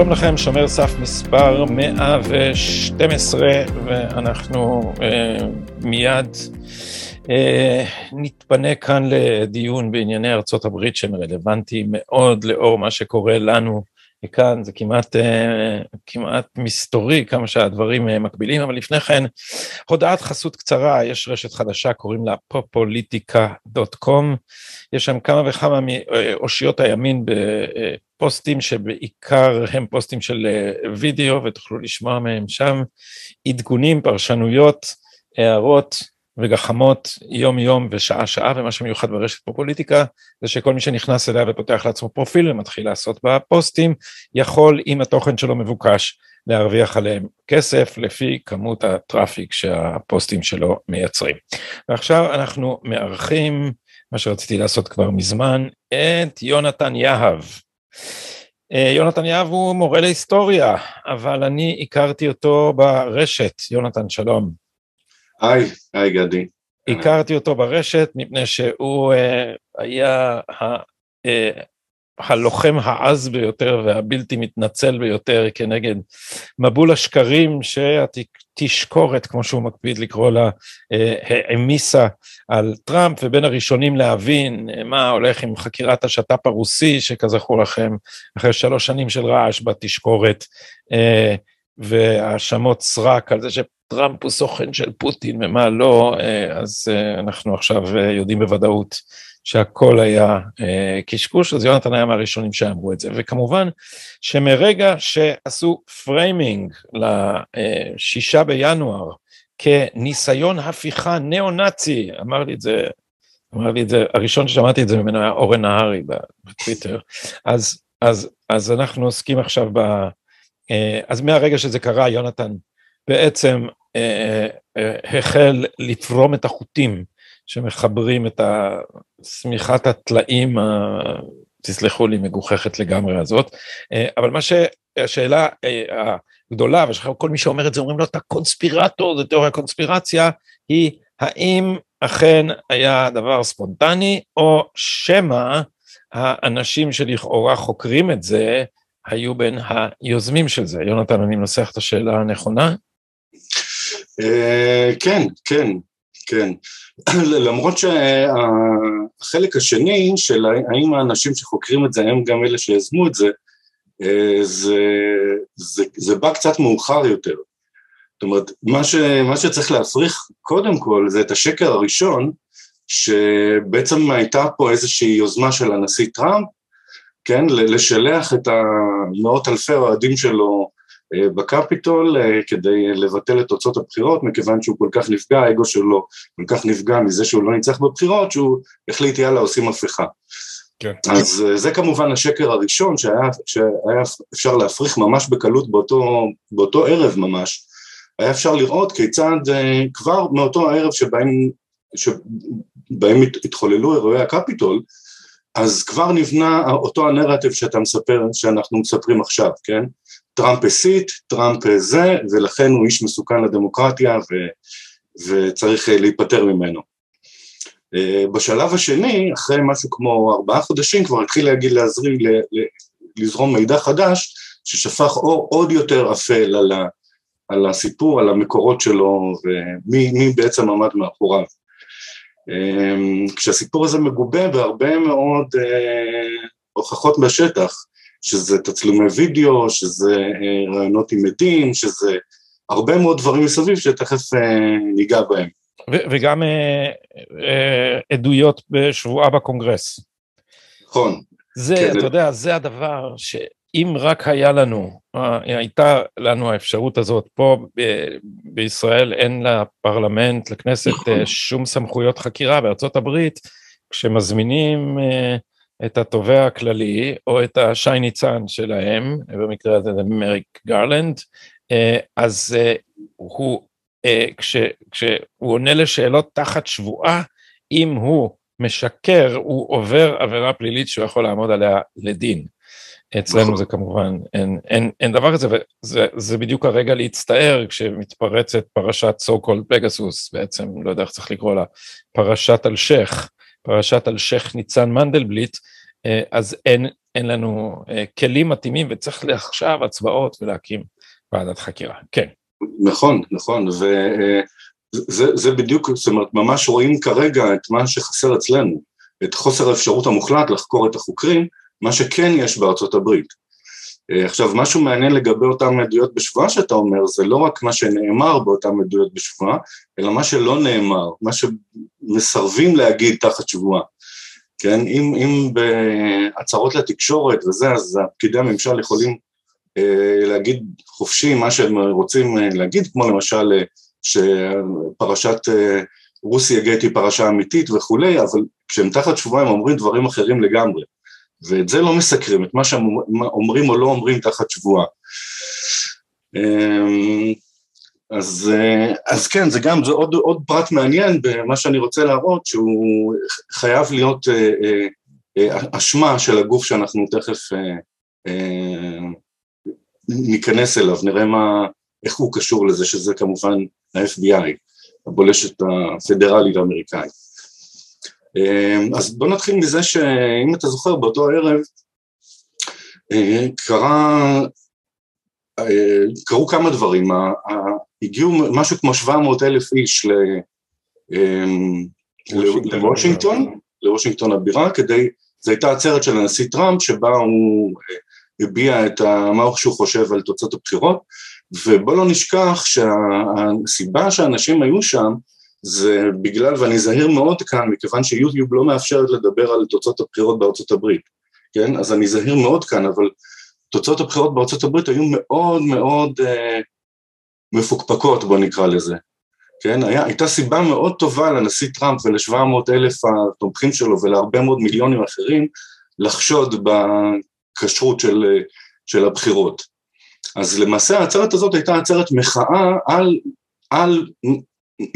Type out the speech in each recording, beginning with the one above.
שלום לכם, שומר סף מספר 112, ואנחנו אה, מיד נתפנה כאן לדיון בענייני ארצות הברית שהם רלוונטיים מאוד לאור מה שקורה לנו כאן, זה כמעט, אה, כמעט מסתורי כמה שהדברים אה, מקבילים, אבל לפני כן, הודעת חסות קצרה, יש רשת חדשה, קוראים לה פופוליטיקה.קום, יש שם כמה וכמה מאושיות הימין בפוסטים שבעיקר הם פוסטים של אה, וידאו ותוכלו לשמוע מהם שם, עדכונים, פרשנויות, הערות, וגחמות יום יום ושעה שעה ומה שמיוחד ברשת פופוליטיקה זה שכל מי שנכנס אליה ופותח לעצמו פרופיל ומתחיל לעשות בה פוסטים יכול אם התוכן שלו מבוקש להרוויח עליהם כסף לפי כמות הטראפיק שהפוסטים שלו מייצרים. ועכשיו אנחנו מארחים מה שרציתי לעשות כבר מזמן את יונתן יהב. אה, יונתן יהב הוא מורה להיסטוריה אבל אני הכרתי אותו ברשת יונתן שלום. היי, היי גדי. הכרתי אותו ברשת מפני שהוא uh, היה ה, uh, הלוחם העז ביותר והבלתי מתנצל ביותר כנגד מבול השקרים שהתשקורת, כמו שהוא מקפיד לקרוא לה, אה, העמיסה על טראמפ, ובין הראשונים להבין מה הולך עם חקירת השת"פ הרוסי, שכזכור לכם, אחרי שלוש שנים של רעש בתקשורת, והאשמות סרק על זה שטראמפ הוא סוכן של פוטין ומה לא, אה, אז אה, אנחנו עכשיו אה, יודעים בוודאות שהכל היה קשקוש, אז יונתן היה מהראשונים שאמרו את זה. וכמובן שמרגע שעשו framing לשישה בינואר כניסיון הפיכה ניאו-נאצי, אמר לי את זה, אמר לי את זה, הראשון ששמעתי את זה ממנו היה אורן נהרי בטוויטר, אז, אז, אז אנחנו עוסקים עכשיו ב... אז מהרגע שזה קרה, יונתן בעצם החל לפרום את החוטים שמחברים את שמיכת הטלאים, תסלחו לי, מגוחכת לגמרי הזאת, אבל מה שהשאלה הגדולה, וכל מי שאומר את זה אומרים לו, אתה קונספירטור, זה תיאוריה קונספירציה, היא האם אכן היה דבר ספונטני, או שמא האנשים שלכאורה חוקרים את זה, היו בין היוזמים של זה. יונתן, אני מנסח את השאלה הנכונה? אה, כן, כן, כן. למרות שהחלק השני של האם האנשים שחוקרים את זה הם גם אלה שיזמו את זה, אה, זה, זה, זה בא קצת מאוחר יותר. זאת אומרת, מה, ש, מה שצריך להפריך קודם כל זה את השקר הראשון, שבעצם הייתה פה איזושהי יוזמה של הנשיא טראמפ, כן, לשלח את המאות אלפי האוהדים שלו בקפיטול אה, כדי לבטל את תוצאות הבחירות, מכיוון שהוא כל כך נפגע, האגו שלו כל כך נפגע מזה שהוא לא ניצח בבחירות, שהוא החליט יאללה עושים הפיכה. כן. אז אה, זה כמובן השקר הראשון שהיה, שהיה אפשר להפריך ממש בקלות באותו, באותו ערב ממש, היה אפשר לראות כיצד כבר מאותו הערב שבהם, שבהם התחוללו אירועי הקפיטול, אז כבר נבנה אותו הנרטיב שאתה מספר, שאנחנו מספרים עכשיו, כן? טראמפ הסית, טראמפ זה, ולכן הוא איש מסוכן לדמוקרטיה ו, וצריך אה, להיפטר ממנו. אה, בשלב השני, אחרי משהו כמו ארבעה חודשים, כבר התחיל להגיד להזרים, לזרום מידע חדש, ששפך אור עוד יותר אפל על, ה, על הסיפור, על המקורות שלו, ומי בעצם עמד מאחוריו. כשהסיפור הזה מגובה בהרבה מאוד אה, הוכחות מהשטח, שזה תצלומי וידאו, שזה אה, רעיונות עם עדים, שזה הרבה מאוד דברים מסביב שתכף אה, ניגע בהם. וגם עדויות בשבועה בקונגרס. נכון. זה, כן. אתה יודע, זה הדבר ש... אם רק היה לנו, אה, הייתה לנו האפשרות הזאת, פה ב- בישראל אין לפרלמנט, לכנסת אה, שום סמכויות חקירה, בארצות הברית כשמזמינים אה, את התובע הכללי או את השי ניצן שלהם, במקרה הזה זה מריק גרלנד, אז הוא, כש, כשהוא עונה לשאלות תחת שבועה, אם הוא משקר, הוא עובר עבירה פלילית שהוא יכול לעמוד עליה לדין. אצלנו. זה כמובן, אין, אין, אין דבר כזה, וזה בדיוק הרגע להצטער כשמתפרצת פרשת so called פגסוס, בעצם, לא יודע איך צריך לקרוא לה, פרשת אלשיך, פרשת אלשיך ניצן מנדלבליט, אה, אז אין, אין לנו אה, כלים מתאימים וצריך לעכשיו הצבעות ולהקים ועדת חקירה, כן. נכון, נכון, וזה אה, זה בדיוק, זאת אומרת, ממש רואים כרגע את מה שחסר אצלנו, את חוסר האפשרות המוחלט לחקור את החוקרים, מה שכן יש בארצות הברית. אה, עכשיו, משהו מעניין לגבי אותן עדויות בשבועה שאתה אומר, זה לא רק מה שנאמר באותן עדויות בשבועה, אלא מה שלא נאמר, מה שמסרבים להגיד תחת שבועה. כן, אם, אם בהצהרות לתקשורת וזה, אז פקידי הממשל יכולים אה, להגיד חופשי מה שהם רוצים אה, להגיד, כמו למשל אה, שפרשת אה, רוסיה גט היא פרשה אמיתית וכולי, אבל כשהם תחת שבועה הם אומרים דברים אחרים לגמרי. ואת זה לא מסקרים, את מה שהם אומרים או לא אומרים תחת שבועה. אמ, אז, אה, אז כן, זה גם, זה עוד, עוד פרט מעניין במה שאני רוצה להראות, שהוא חייב להיות אה, אה, אשמה של הגוף שאנחנו תכף ניכנס אליו, נראה מה, איך הוא קשור לזה, שזה כמובן ה-FBI, הבולשת הפדרלית האמריקאית. אמ, אז בוא נתחיל מזה שאם אתה זוכר, באותו ערב אה, קרה, אה, קרו כמה דברים, הגיעו משהו כמו 700 אלף איש אמ, לוושינגטון, לוושינגטון הבירה, כדי, זו הייתה עצרת של הנשיא טראמפ שבה הוא אה, הביע את מה שהוא חושב על תוצאות הבחירות, ובוא לא נשכח שהסיבה שאנשים היו שם זה בגלל, ואני זהיר מאוד כאן, מכיוון שיוטיוב לא מאפשרת לדבר על תוצאות הבחירות בארצות הברית, כן? אז אני זהיר מאוד כאן, אבל תוצאות הבחירות בארצות הברית היו מאוד מאוד אה, מפוקפקות, בוא נקרא לזה, כן? היה, הייתה סיבה מאוד טובה לנשיא טראמפ ול-700 אלף התומכים שלו ולהרבה מאוד מיליונים אחרים לחשוד בכשרות של, של הבחירות. אז למעשה העצרת הזאת הייתה עצרת מחאה על, על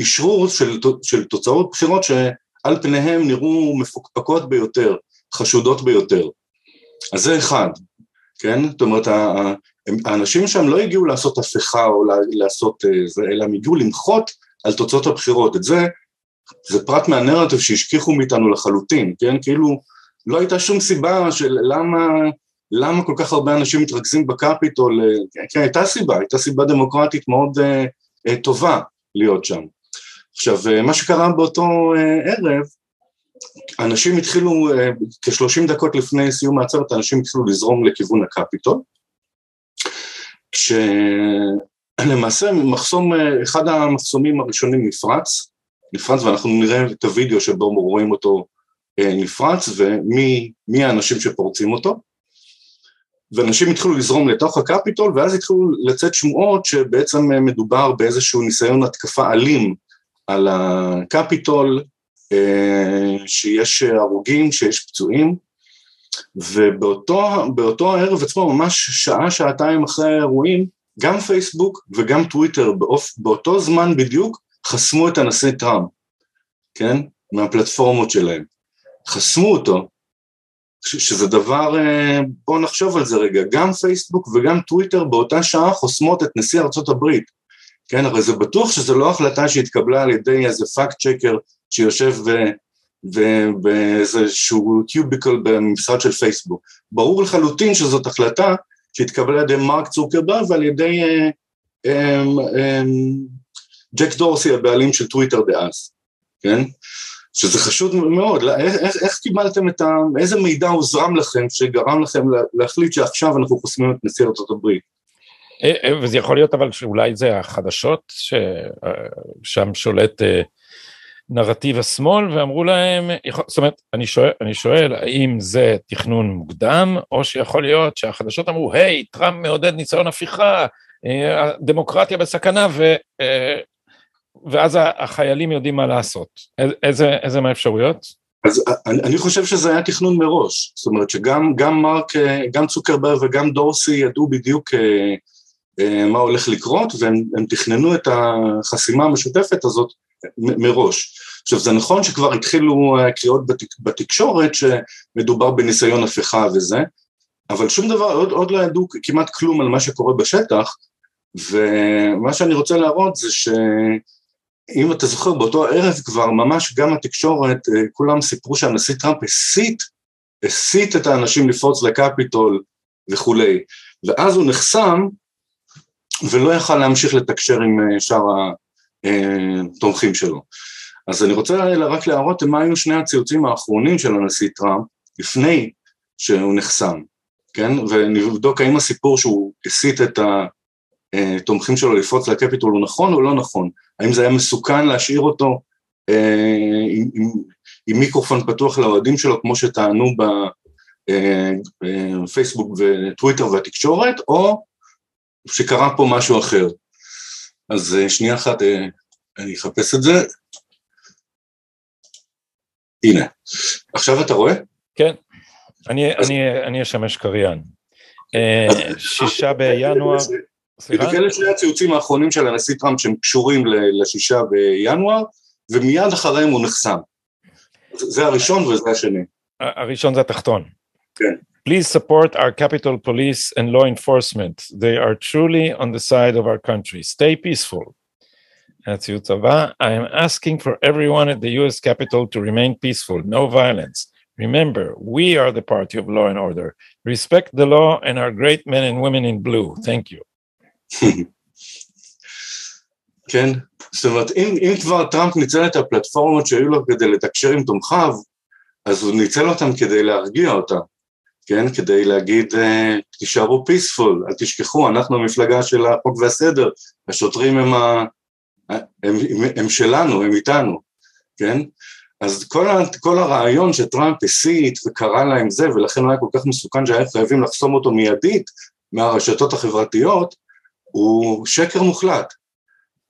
אשרור של, של תוצאות בחירות שעל פניהם נראו מפוקפקות ביותר, חשודות ביותר. אז זה אחד, כן? זאת אומרת, האנשים שם לא הגיעו לעשות הפיכה או לעשות אה, זה, אלא הם הגיעו למחות על תוצאות הבחירות. את זה, זה פרט מהנרטיב שהשכיחו מאיתנו לחלוטין, כן? כאילו, לא הייתה שום סיבה של למה, למה כל כך הרבה אנשים מתרכזים בקפיטול, אה, כן, הייתה סיבה, הייתה סיבה דמוקרטית מאוד uh, uh, טובה להיות שם. עכשיו, אה, מה שקרה באותו אה, ערב, אנשים התחילו, אה, כ-30 דקות לפני סיום העצרת, אנשים התחילו לזרום לכיוון הקפיטול, כשלמעשה מחסום, אחד המחסומים הראשונים נפרץ, נפרץ ואנחנו נראה את הוידאו שבו רואים אותו נפרץ ומי האנשים שפורצים אותו, ואנשים התחילו לזרום לתוך הקפיטול ואז התחילו לצאת שמועות שבעצם מדובר באיזשהו ניסיון התקפה אלים על הקפיטול, אה, שיש הרוגים, שיש פצועים, ובאותו הערב עצמו, ממש שעה, שעתיים אחרי האירועים, גם פייסבוק וגם טוויטר באופ, באותו זמן בדיוק חסמו את הנשיא טראמפ, כן? מהפלטפורמות שלהם. חסמו אותו, שזה דבר, אה, בואו נחשוב על זה רגע, גם פייסבוק וגם טוויטר באותה שעה חוסמות את נשיא ארצות הברית. כן, הרי זה בטוח שזו לא החלטה שהתקבלה על ידי איזה fact checker שיושב באיזשהו cubicle במשרד של פייסבוק. ברור לחלוטין שזאת החלטה שהתקבלה על ידי מרק צוקרברג ועל ידי אה, אה, אה, ג'ק דורסי, הבעלים של טוויטר דאז, כן? שזה חשוד מאוד, איך, איך, איך קיבלתם את ה... איזה מידע הוזרם לכם שגרם לכם להחליט שעכשיו אנחנו חוסמים את נשיא ארצות הברית? אה, אה, וזה יכול להיות אבל שאולי זה החדשות, ששם אה, שולט נרטיב השמאל, ואמרו להם, זאת אומרת, אני שואל, אני שואל האם זה תכנון מוקדם, או שיכול להיות שהחדשות אמרו, היי, טראמפ מעודד ניסיון הפיכה, הדמוקרטיה בסכנה, ו, ואז החיילים יודעים מה לעשות. איזה, איזה מהאפשרויות? אז אני, אני חושב שזה היה תכנון מראש, זאת אומרת שגם מרק, גם צוקרברג וגם דורסי ידעו בדיוק מה הולך לקרות, והם תכננו את החסימה המשותפת הזאת מראש. עכשיו זה נכון שכבר התחילו קריאות בתק, בתקשורת שמדובר בניסיון הפיכה וזה, אבל שום דבר, עוד, עוד לא ידעו כמעט כלום על מה שקורה בשטח, ומה שאני רוצה להראות זה שאם אתה זוכר, באותו ערב כבר ממש גם התקשורת, כולם סיפרו שהנשיא טראמפ הסית, הסית את האנשים לפרוץ לקפיטול וכולי, ואז הוא נחסם ולא יכל להמשיך לתקשר עם שאר התומכים שלו. אז אני רוצה רק להראות מה היו שני הציוצים האחרונים של הנשיא טראמפ לפני שהוא נחסם, כן? ונבדוק האם הסיפור שהוא הסית את התומכים שלו לפרוץ לקפיטול הוא נכון או לא נכון, האם זה היה מסוכן להשאיר אותו אה, עם, עם, עם מיקרופון פתוח לאוהדים שלו כמו שטענו בפייסבוק אה, אה, וטוויטר והתקשורת, או שקרה פה משהו אחר. אז שנייה אחת אני אחפש את זה. הנה. עכשיו אתה רואה? כן. אני, אז... אני, אני אשמש קריין. אה, שישה בינואר, סליחה? אלה שני הציוצים האחרונים של הנשיא טראמפ שהם קשורים לשישה בינואר, ומיד אחריהם הוא נחסם. זה הראשון וזה השני. הראשון זה התחתון. כן. Please support our Capitol Police and law enforcement. They are truly on the side of our country. Stay peaceful. הציוץ הבא, I am asking for everyone at the US Capitol to remain peaceful, no violence. Remember, we are the party of law and order. Respect the law and our great men and women in blue. Thank you. כן, זאת אומרת, אם, אם כבר טראמפ ניצל את הפלטפורמות שהיו לו כדי לתקשר עם תומכיו, אז הוא ניצל אותם כדי להרגיע אותם, כן? כדי להגיד, תישארו פיספול, אל תשכחו, אנחנו המפלגה של החוק והסדר, השוטרים הם ה... הם, הם, הם שלנו, הם איתנו, כן? אז כל, ה, כל הרעיון שטראמפ הסית וקרא להם זה, ולכן הוא היה כל כך מסוכן שהיה חייבים לחסום אותו מיידית מהרשתות החברתיות, הוא שקר מוחלט,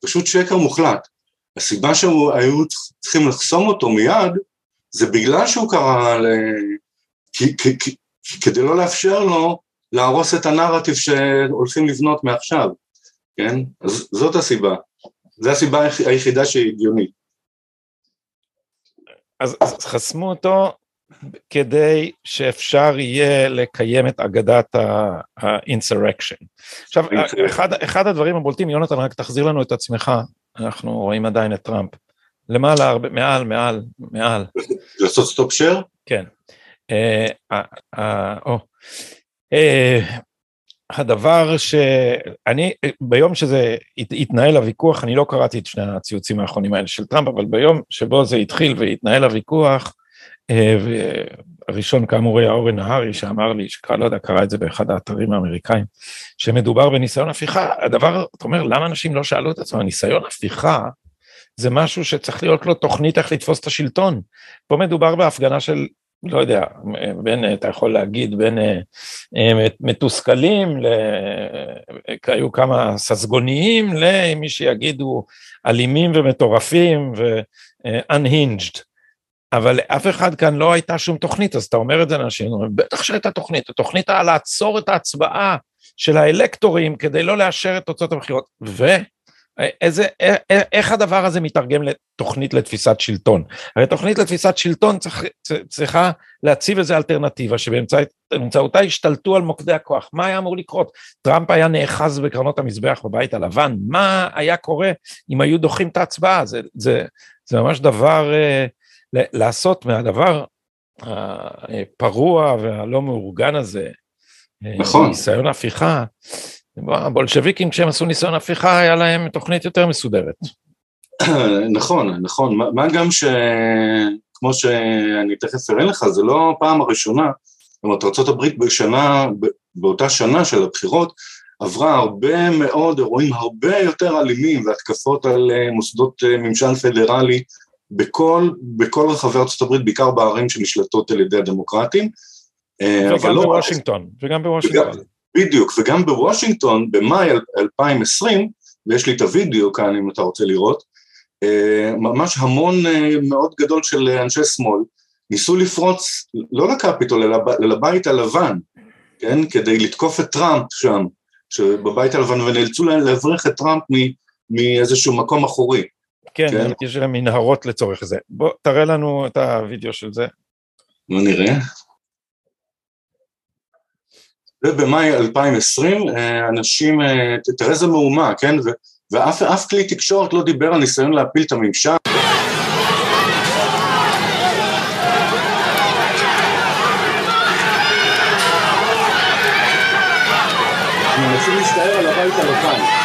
פשוט שקר מוחלט. הסיבה שהיו צריכים לחסום אותו מיד, זה בגלל שהוא קרא, ל... כי, כי, כדי לא לאפשר לו להרוס את הנרטיב שהולכים לבנות מעכשיו, כן? אז זאת הסיבה. זו הסיבה היחידה שהיא הגיונית. אז, אז חסמו אותו כדי שאפשר יהיה לקיים את אגדת ה-insurrection. עכשיו, אחד, אחד הדברים הבולטים, יונתן, רק תחזיר לנו את עצמך, אנחנו רואים עדיין את טראמפ. למעלה, הרבה, מעל, מעל, מעל. לעשות stop share? כן. הדבר שאני, ביום שזה התנהל הוויכוח, אני לא קראתי את שני הציוצים האחרונים האלה של טראמפ, אבל ביום שבו זה התחיל והתנהל הוויכוח, אה, הראשון כאמור היה אורן נהרי שאמר לי, שקרא, לא יודע, קרא את זה באחד האתרים האמריקאים, שמדובר בניסיון הפיכה, הדבר, אתה אומר, למה אנשים לא שאלו את עצמם, ניסיון הפיכה זה משהו שצריך להיות לו תוכנית איך לתפוס את השלטון. פה מדובר בהפגנה של לא יודע, בין, אתה יכול להגיד, בין אה, אה, מתוסכלים, ל... היו כמה ססגוניים, למי שיגידו אלימים ומטורפים ו-unhinged. אבל לאף אחד כאן לא הייתה שום תוכנית, אז אתה אומר את זה לאנשים, בטח שהייתה תוכנית, התוכנית היה לעצור את ההצבעה של האלקטורים כדי לא לאשר את תוצאות הבחירות, ו... איזה, איך הדבר הזה מתרגם לתוכנית לתפיסת שלטון? הרי תוכנית לתפיסת שלטון צריך, צריכה להציב איזו אלטרנטיבה שבאמצעותה השתלטו על מוקדי הכוח. מה היה אמור לקרות? טראמפ היה נאחז בקרנות המזבח בבית הלבן, מה היה קורה אם היו דוחים את ההצבעה? זה, זה, זה ממש דבר, אה, לעשות מהדבר הפרוע והלא מאורגן הזה, אה, נכון. ניסיון הפיכה, הבולשביקים כשהם עשו ניסיון הפיכה היה להם תוכנית יותר מסודרת. נכון, נכון, מה גם שכמו שאני תכף אראה לך, זה לא הפעם הראשונה, זאת אומרת ארה"ב בשנה, באותה שנה של הבחירות, עברה הרבה מאוד אירועים הרבה יותר אלימים והתקפות על אה, מוסדות אה, ממשל פדרלי בכל, בכל רחבי ארה"ב, בעיקר בערים שנשלטות על ידי הדמוקרטים. אה, וגם לא בוושינגטון, וגם בוושינגטון. בדיוק, וגם בוושינגטון במאי 2020, ויש לי את הוידאו כאן אם אתה רוצה לראות, אה, ממש המון אה, מאוד גדול של אנשי שמאל ניסו לפרוץ לא לקפיטול אלא לבית הלבן, כן, כדי לתקוף את טראמפ שם, בבית הלבן, ונאלצו להבריח את טראמפ מאיזשהו מקום אחורי. כן, כן. יש להם מנהרות לצורך זה. בוא, תראה לנו את הוידאו של זה. בוא נראה. ובמאי 2020 אה, אנשים, אה, תראה איזה מהומה, כן? ואף כלי תקשורת לא דיבר על ניסיון להפיל את הממשל. מנסים להסתער על הבית הלבן.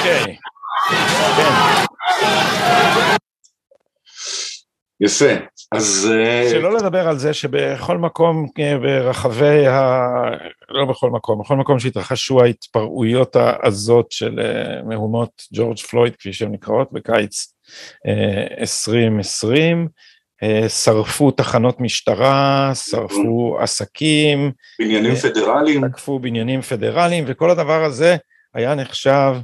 אוקיי. יפה, אז... אה, שלא לדבר על זה שבכל מקום אה, ברחבי ה... לא בכל מקום, בכל מקום שהתרחשו ההתפרעויות העזות של אה, מהומות ג'ורג' פלויד, כפי שהן נקראות, בקיץ 2020, שרפו תחנות משטרה, שרפו עסקים. בניינים פדרליים. תקפו בניינים פדרליים, וכל הדבר הזה היה נחשב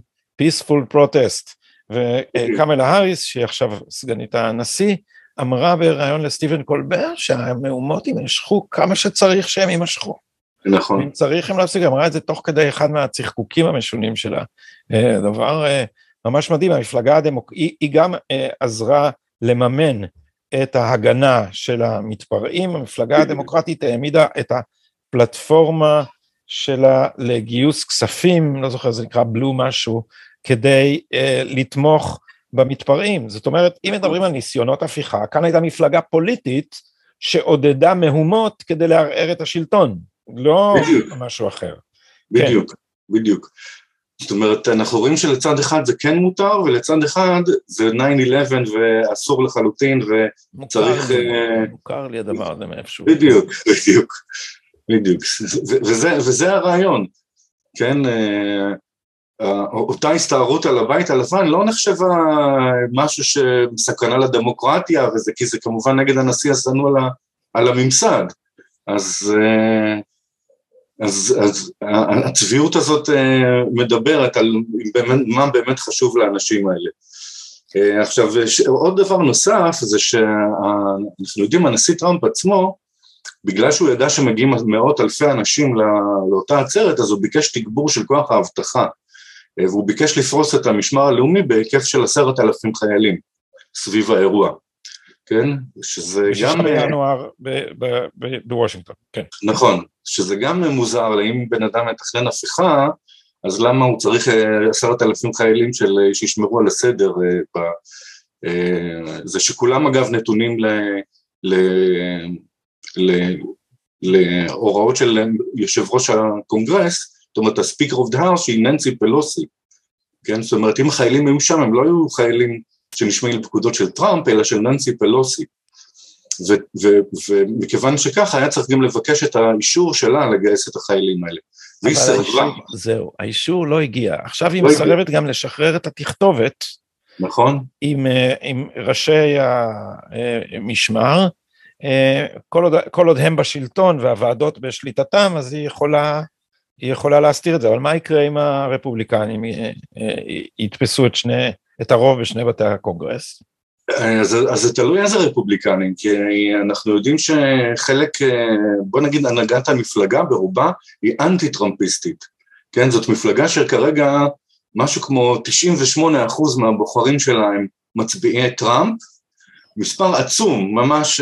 peaceful protest. וקמלה האריס, שהיא עכשיו סגנית הנשיא, אמרה בריאיון לסטיבן קולבר שהמהומות יימשכו כמה שצריך שהם יימשכו. נכון. אם צריך הם להפסיק, אמרה את זה תוך כדי אחד מהצחקוקים המשונים שלה. אה, דבר אה, ממש מדהים, המפלגה הדמוקרטית, היא, גם אה, עזרה לממן את ההגנה של המתפרעים, המפלגה הדמוקרטית העמידה את הפלטפורמה שלה לגיוס כספים, לא זוכר, זה נקרא בלו משהו, כדי uh, לתמוך במתפרעים. זאת אומרת, אם מדברים על ניסיונות הפיכה, כאן הייתה מפלגה פוליטית שעודדה מהומות כדי לערער את השלטון, לא בדיוק. משהו אחר. בדיוק, כן. בדיוק. זאת אומרת, אנחנו רואים שלצד אחד זה כן מותר, ולצד אחד זה 9-11 ואסור לחלוטין, וצריך... מוכר לי, uh... מוכר לי הדבר הזה מאיפשהו. בדיוק, בדיוק, בדיוק. וזה, וזה הרעיון, כן? Uh... אותה הסתערות על הבית הלבן לא נחשבה משהו שסכנה לדמוקרטיה, וזה כי זה כמובן נגד הנשיא השנוא על, על הממסד. אז, אה, אז, אז הצביעות הזאת אה, מדברת על באמת, מה באמת חשוב לאנשים האלה. אה, עכשיו, עוד דבר נוסף זה שאנחנו יודעים, הנשיא טראמפ עצמו, בגלל שהוא ידע שמגיעים מאות אלפי אנשים לאותה עצרת, אז הוא ביקש תגבור של כוח האבטחה. והוא ביקש לפרוס את המשמר הלאומי בהיקף של עשרת אלפים חיילים סביב האירוע, כן? שזה גם... בשישה אה, בינואר בוושינגטון, כן. נכון, שזה גם מוזר, אם בן אדם מתכנן הפיכה, אז למה הוא צריך אה, עשרת אלפים חיילים של, אה, שישמרו על הסדר? ב, זה שכולם אגב נתונים ל, ל, ל, להוראות של יושב ראש הקונגרס, זאת אומרת, ה speaker of the house שהיא ננסי פלוסי, כן? זאת אומרת, אם החיילים היו שם, הם לא היו חיילים שנשמעים לפקודות של טראמפ, אלא של ננסי פלוסי. ומכיוון שככה, היה צריך גם לבקש את האישור שלה לגייס את החיילים האלה. והיא סרבה. זהו, האישור לא הגיע. עכשיו היא לא מסרבת גם לשחרר את התכתובת. נכון. עם, אה, עם ראשי המשמר. אה, כל עוד, כל עוד הם בשלטון והוועדות בשליטתם, אז היא יכולה היא יכולה להסתיר את זה, אבל מה יקרה אם הרפובליקנים אה, אה, יתפסו את שני, את הרוב בשני בתי הקונגרס? אז, אז זה תלוי איזה רפובליקנים, כי אנחנו יודעים שחלק, אה, בוא נגיד הנהגת המפלגה ברובה היא אנטי-טראמפיסטית, כן? זאת מפלגה שכרגע משהו כמו 98% מהבוחרים שלה הם מצביעי טראמפ, מספר עצום, ממש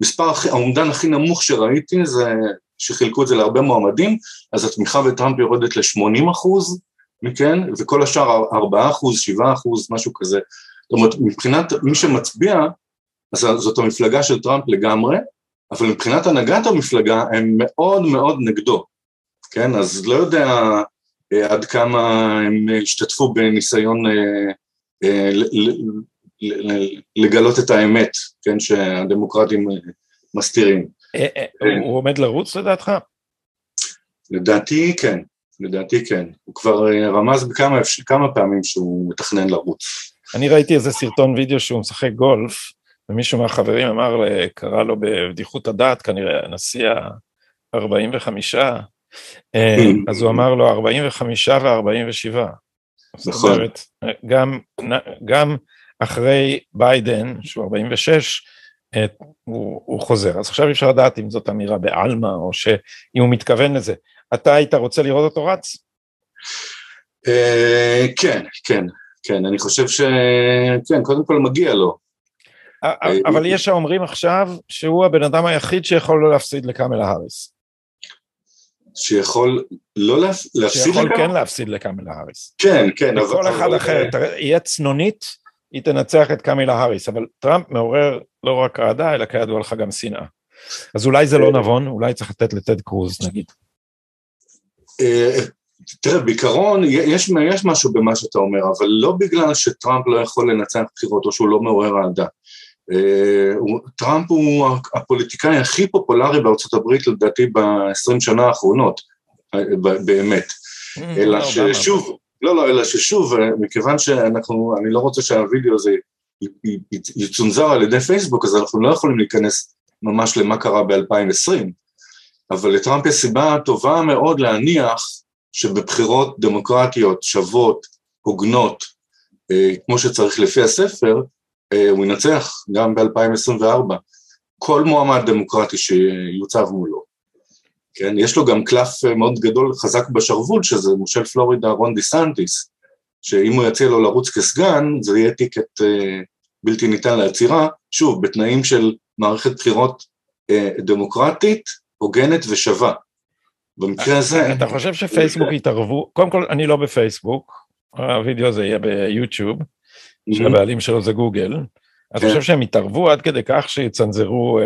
המספר, האומדן הכי נמוך שראיתי זה שחילקו את זה להרבה מועמדים, אז התמיכה בטראמפ יורדת ל-80 אחוז, כן, וכל השאר 4 אחוז, 7 אחוז, משהו כזה. זאת אומרת, מבחינת מי שמצביע, אז זאת המפלגה של טראמפ לגמרי, אבל מבחינת הנהגת המפלגה הם מאוד מאוד נגדו, כן, אז לא יודע אה, עד כמה הם השתתפו בניסיון אה, אה, לגלות את האמת, כן, שהדמוקרטים מסתירים. אה, אה, כן. הוא עומד לרוץ לדעתך? לדעתי כן, לדעתי כן. הוא כבר אה, רמז בכמה כמה פעמים שהוא מתכנן לרוץ. אני ראיתי איזה סרטון וידאו שהוא משחק גולף, ומישהו מהחברים אמר, קרא לו בבדיחות הדעת, כנראה הנשיא ה-45, אה, אז הוא אמר לו 45 ו-47. זאת נכון. אומרת, גם, גם אחרי ביידן, שהוא 46, אה, הוא, הוא חוזר. אז עכשיו אפשר לדעת אם זאת אמירה בעלמא, או שאם הוא מתכוון לזה. אתה היית רוצה לראות אותו רץ? אה, כן, כן, כן, אני חושב שכן, קודם כל מגיע לו. אבל יש האומרים עכשיו שהוא הבן אדם היחיד שיכול לא להפסיד לקאמלה האריס. שיכול לא להפסיד שיכול כן להפסיד לקאמלה האריס. כן, כן. וכל אחד אחר, יהיה צנונית, היא תנצח את קאמילה האריס, אבל טראמפ מעורר לא רק אהדה, אלא כידוע לך גם שנאה. אז אולי זה לא אה, נבון, אולי צריך לתת לטד קרוז נגיד. אה, תראה, בעיקרון יש, יש משהו במה שאתה אומר, אבל לא בגלל שטראמפ לא יכול לנצח בחירות או שהוא לא מעורר אהדה. אה, טראמפ הוא הפוליטיקאי הכי פופולרי בארצות הברית לדעתי ב-20 שנה האחרונות, באמת. אלא לא, ששוב, לא, לא, אלא ששוב, מכיוון שאנחנו, אני לא רוצה שהווידאו הזה יצונזר על ידי פייסבוק, אז אנחנו לא יכולים להיכנס ממש למה קרה ב-2020, אבל לטראמפ יש סיבה טובה מאוד להניח שבבחירות דמוקרטיות, שוות, הוגנות, אה, כמו שצריך לפי הספר, אה, הוא ינצח גם ב-2024. כל מועמד דמוקרטי שיוצב מולו. כן, יש לו גם קלף אה, מאוד גדול, חזק בשרוול, שזה מושל פלורידה רון די סנטיס, שאם הוא יציע לו לרוץ כסגן, זה יהיה טיקט אה, בלתי ניתן לעצירה, שוב, בתנאים של מערכת בחירות אה, דמוקרטית, הוגנת ושווה. במקרה הזה... אתה חושב שפייסבוק יתערבו? קודם כל, אני לא בפייסבוק, הווידאו הזה יהיה ביוטיוב, שהבעלים שלו זה גוגל. אתה כן. חושב שהם יתערבו עד כדי כך שיצנזרו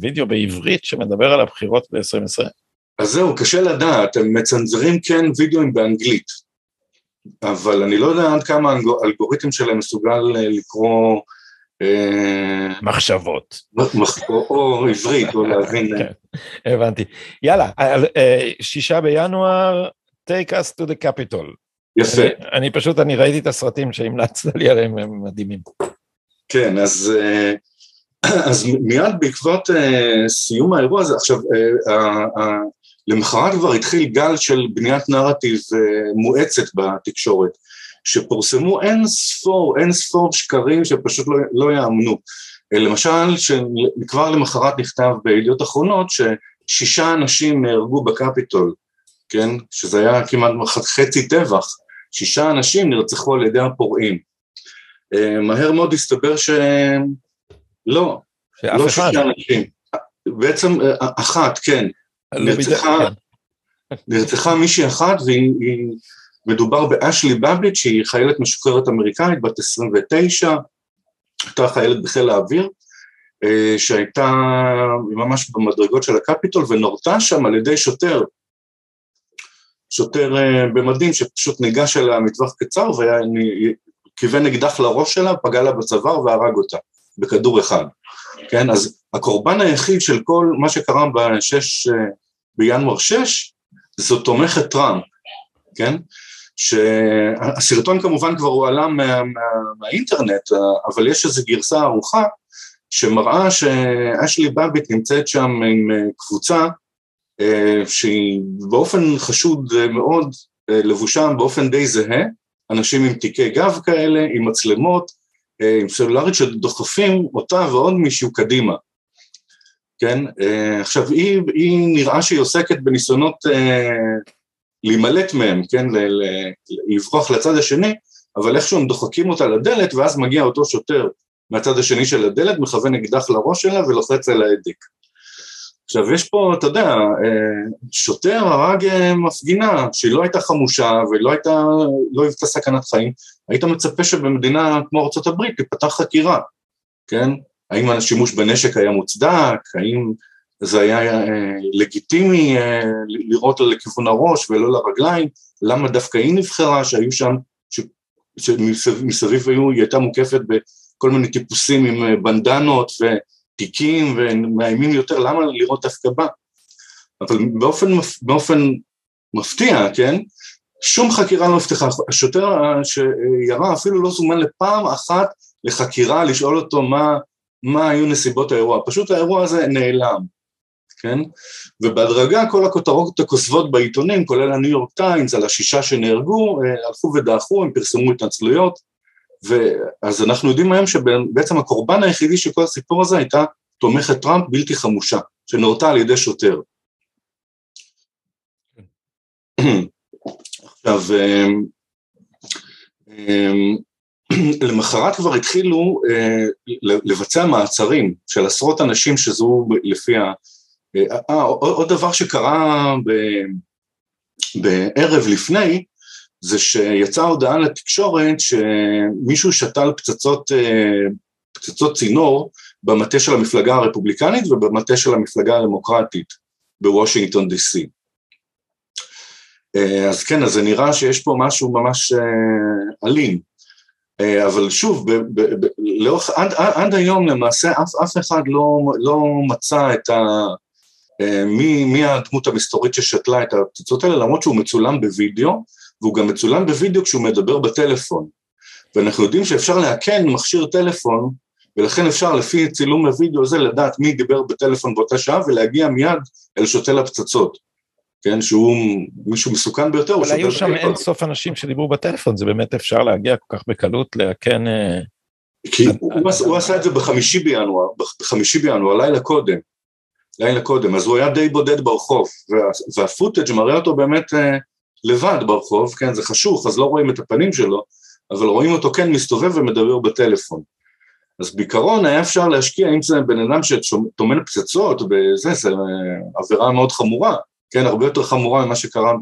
וידאו בעברית שמדבר על הבחירות ב-2020? אז זהו, קשה לדעת, הם מצנזרים כן וידאוים באנגלית, אבל אני לא יודע עד כמה האלגוריתם שלהם מסוגל אה, לקרוא... אה, מחשבות. או עברית, או להבין. כן, הבנתי. יאללה, אה, שישה בינואר, take us to the capital. יפה. אני פשוט, אני ראיתי את הסרטים שהמלצת לי עליהם, הם מדהימים. כן, אז... אז מיד בעקבות סיום האירוע הזה, עכשיו, למחרת כבר התחיל גל של בניית נרטיב אה, מואצת בתקשורת, שפורסמו אין ספור, אין ספור שקרים שפשוט לא, לא יאמנו. אה, למשל, שכבר למחרת נכתב בידיעות אחרונות ששישה אנשים נהרגו בקפיטול, כן? שזה היה כמעט חצי טבח, שישה אנשים נרצחו על ידי הפורעים. אה, מהר מאוד הסתבר שהם לא, לא שישה אנשים. בעצם אחת, כן, נרצחה, כן. נרצחה מישהי אחת והיא, מדובר באשלי בבליט שהיא חיילת משוחררת אמריקאית בת 29, הייתה חיילת בחיל האוויר, אה, שהייתה ממש במדרגות של הקפיטול ונורתה שם על ידי שוטר, שוטר אה, במדים שפשוט ניגש אליה מטווח קצר וכיוון אקדח לראש שלה, פגע לה בצוואר והרג אותה בכדור אחד. כן? אז הקורבן היחיד של כל מה שקרה בשש, בינואר 6, זו תומכת טראמפ, כן? שהסרטון כמובן כבר הועלה מה, מה, מהאינטרנט, אבל יש איזו גרסה ארוכה שמראה שאשלי בביט נמצאת שם עם קבוצה אה, שהיא באופן חשוד מאוד אה, לבושה באופן די זהה, אנשים עם תיקי גב כאלה, עם מצלמות, אה, עם סלולרית שדוחפים אותה ועוד מישהו קדימה. כן, אה, עכשיו היא, היא נראה שהיא עוסקת בניסיונות אה, להימלט מהם, כן, לברוח לצד השני, אבל איכשהו הם דוחקים אותה לדלת ואז מגיע אותו שוטר מהצד השני של הדלת, מכוון אקדח לראש שלה ולוחץ על ההדק. עכשיו יש פה, אתה יודע, שוטר הרג מפגינה שהיא לא הייתה חמושה ולא הייתה, לא היוותה סכנת חיים, היית מצפה שבמדינה כמו ארה"ב תיפתח חקירה, כן? האם השימוש בנשק היה מוצדק, האם זה היה אה, לגיטימי אה, לה לכיוון הראש ולא לרגליים, למה דווקא היא נבחרה, שהיו שם, ש, שמסביב היו, היא הייתה מוקפת בכל מיני טיפוסים עם אה, בנדנות ותיקים ומאיימים יותר, למה לראות דווקא בה? אבל באופן, באופן מפתיע, כן, שום חקירה לא נפתחה, השוטר שירה אפילו לא זומן לפעם אחת לחקירה, לשאול אותו מה, מה היו נסיבות האירוע, פשוט האירוע הזה נעלם, כן? ובהדרגה כל הכותרות הכוסבות בעיתונים, כולל הניו יורק טיימס, על השישה שנהרגו, אה, הלכו ודעכו, הם פרסמו התנצלויות, ואז אנחנו יודעים היום שבעצם הקורבן היחידי של כל הסיפור הזה הייתה תומכת טראמפ בלתי חמושה, שנורתה על ידי שוטר. עכשיו, אמ, אמ, למחרת כבר התחילו אה, לבצע מעצרים של עשרות אנשים שזוהו לפי ה... אה, אה עוד דבר שקרה ב... בערב לפני, זה שיצאה הודעה לתקשורת שמישהו שתל פצצות, אה, פצצות צינור במטה של המפלגה הרפובליקנית ובמטה של המפלגה הדמוקרטית בוושינגטון די סי. אה, אז כן, אז זה נראה שיש פה משהו ממש אה, אלים. אה, אבל שוב, ב, ב, ב, לאורך, עד, עד היום למעשה אף, אף אחד לא, לא מצא את ה... מי, מי הדמות המסתורית ששתלה את הפצצות האלה, למרות שהוא מצולם בווידאו, והוא גם מצולם בווידאו כשהוא מדבר בטלפון. ואנחנו יודעים שאפשר לאכן מכשיר טלפון, ולכן אפשר לפי צילום הווידאו הזה לדעת מי דיבר בטלפון באותה שעה ולהגיע מיד אל שותל הפצצות. כן, שהוא מישהו מסוכן ביותר. אבל היו שם אין סוף אנשים שדיברו בטלפון, זה באמת אפשר להגיע כל כך בקלות לאכן... אה, כי הוא עשה את זה בחמישי בינואר, בחמישי בינואר, לילה קודם, לילה קודם, אז הוא היה די בודד ברחוב, והפוטאג' מראה אותו באמת אה, לבד ברחוב, כן, זה חשוך, אז לא רואים את הפנים שלו, אבל רואים אותו כן מסתובב ומדבר בטלפון. אז בעיקרון היה אפשר להשקיע, אם זה בן אדם שטומן פצצות, וזה, זה אה, עבירה מאוד חמורה, כן, הרבה יותר חמורה ממה שקרה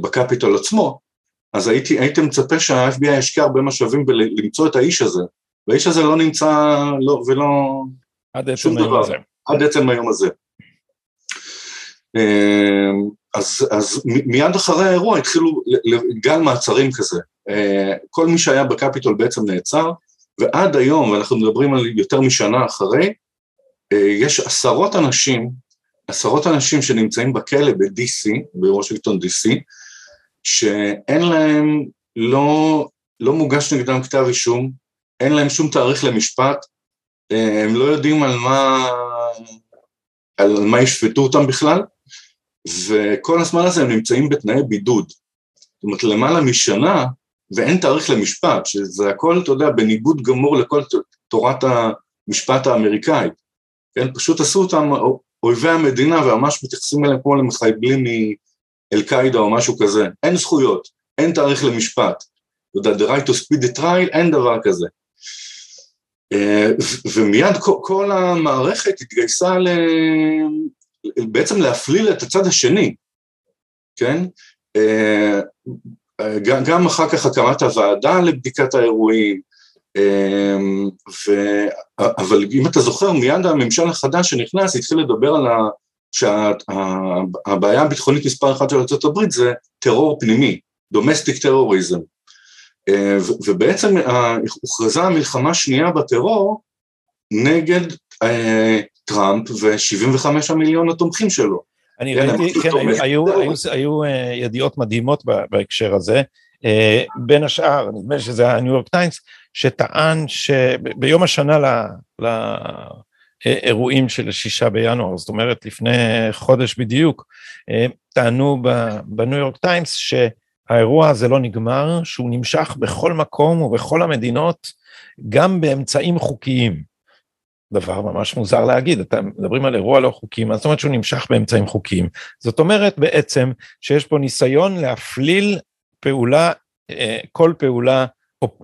בקפיטול עצמו, אז הייתי, הייתי מצפה שה-FBI ישקיע הרבה משאבים בלמצוא את האיש הזה, והאיש הזה לא נמצא, לא, ולא... עד עצם היום הזה. עד עצם היום הזה. אמ, אז, אז מיד אחרי האירוע התחילו גל מעצרים כזה. אה, כל מי שהיה בקפיטול בעצם נעצר, ועד היום, ואנחנו מדברים על יותר משנה אחרי, אה, יש עשרות אנשים עשרות אנשים שנמצאים בכלא ב-DC, בוושינגטון DC, שאין להם, לא, לא מוגש נגדם כתב אישום, אין להם שום תאריך למשפט, הם לא יודעים על מה, על מה ישפטו אותם בכלל, וכל הזמן הזה הם נמצאים בתנאי בידוד. זאת אומרת, למעלה משנה, ואין תאריך למשפט, שזה הכל, אתה יודע, בניגוד גמור לכל תורת המשפט האמריקאית. כן, פשוט עשו אותם אויבי המדינה וממש מתייחסים אליהם כמו למחייבלים מאל-קאעידה או משהו כזה. אין זכויות, אין תאריך למשפט. אתה יודע, the right to speed the trial, אין דבר כזה. אה, ומיד כל המערכת התגייסה ל... בעצם להפליל את הצד השני, כן? אה, גם אחר כך הקמת הוועדה לבדיקת האירועים, ו... אבל אם אתה זוכר, מיד הממשל החדש שנכנס התחיל לדבר על ה... שהבעיה הביטחונית מספר אחת של ארה"ב זה טרור פנימי, domestic terrorism. אה, ובעצם הוכרזה המלחמה השנייה בטרור נגד אה, טראמפ ו-75 המיליון התומכים שלו. אני כן, ראיתי, כן, היו, היו, היו אה, ידיעות מדהימות בהקשר הזה. בין השאר, נדמה לי שזה הניו יורק טיימס, שטען שביום השנה לאירועים של שישה בינואר, זאת אומרת לפני חודש בדיוק, אה, טענו בניו יורק טיימס שהאירוע הזה לא נגמר, שהוא נמשך בכל מקום ובכל המדינות, גם באמצעים חוקיים. דבר ממש מוזר להגיד, אתם מדברים על אירוע לא חוקי, מה זאת אומרת שהוא נמשך באמצעים חוקיים? זאת אומרת בעצם שיש פה ניסיון להפליל פעולה, אה, כל פעולה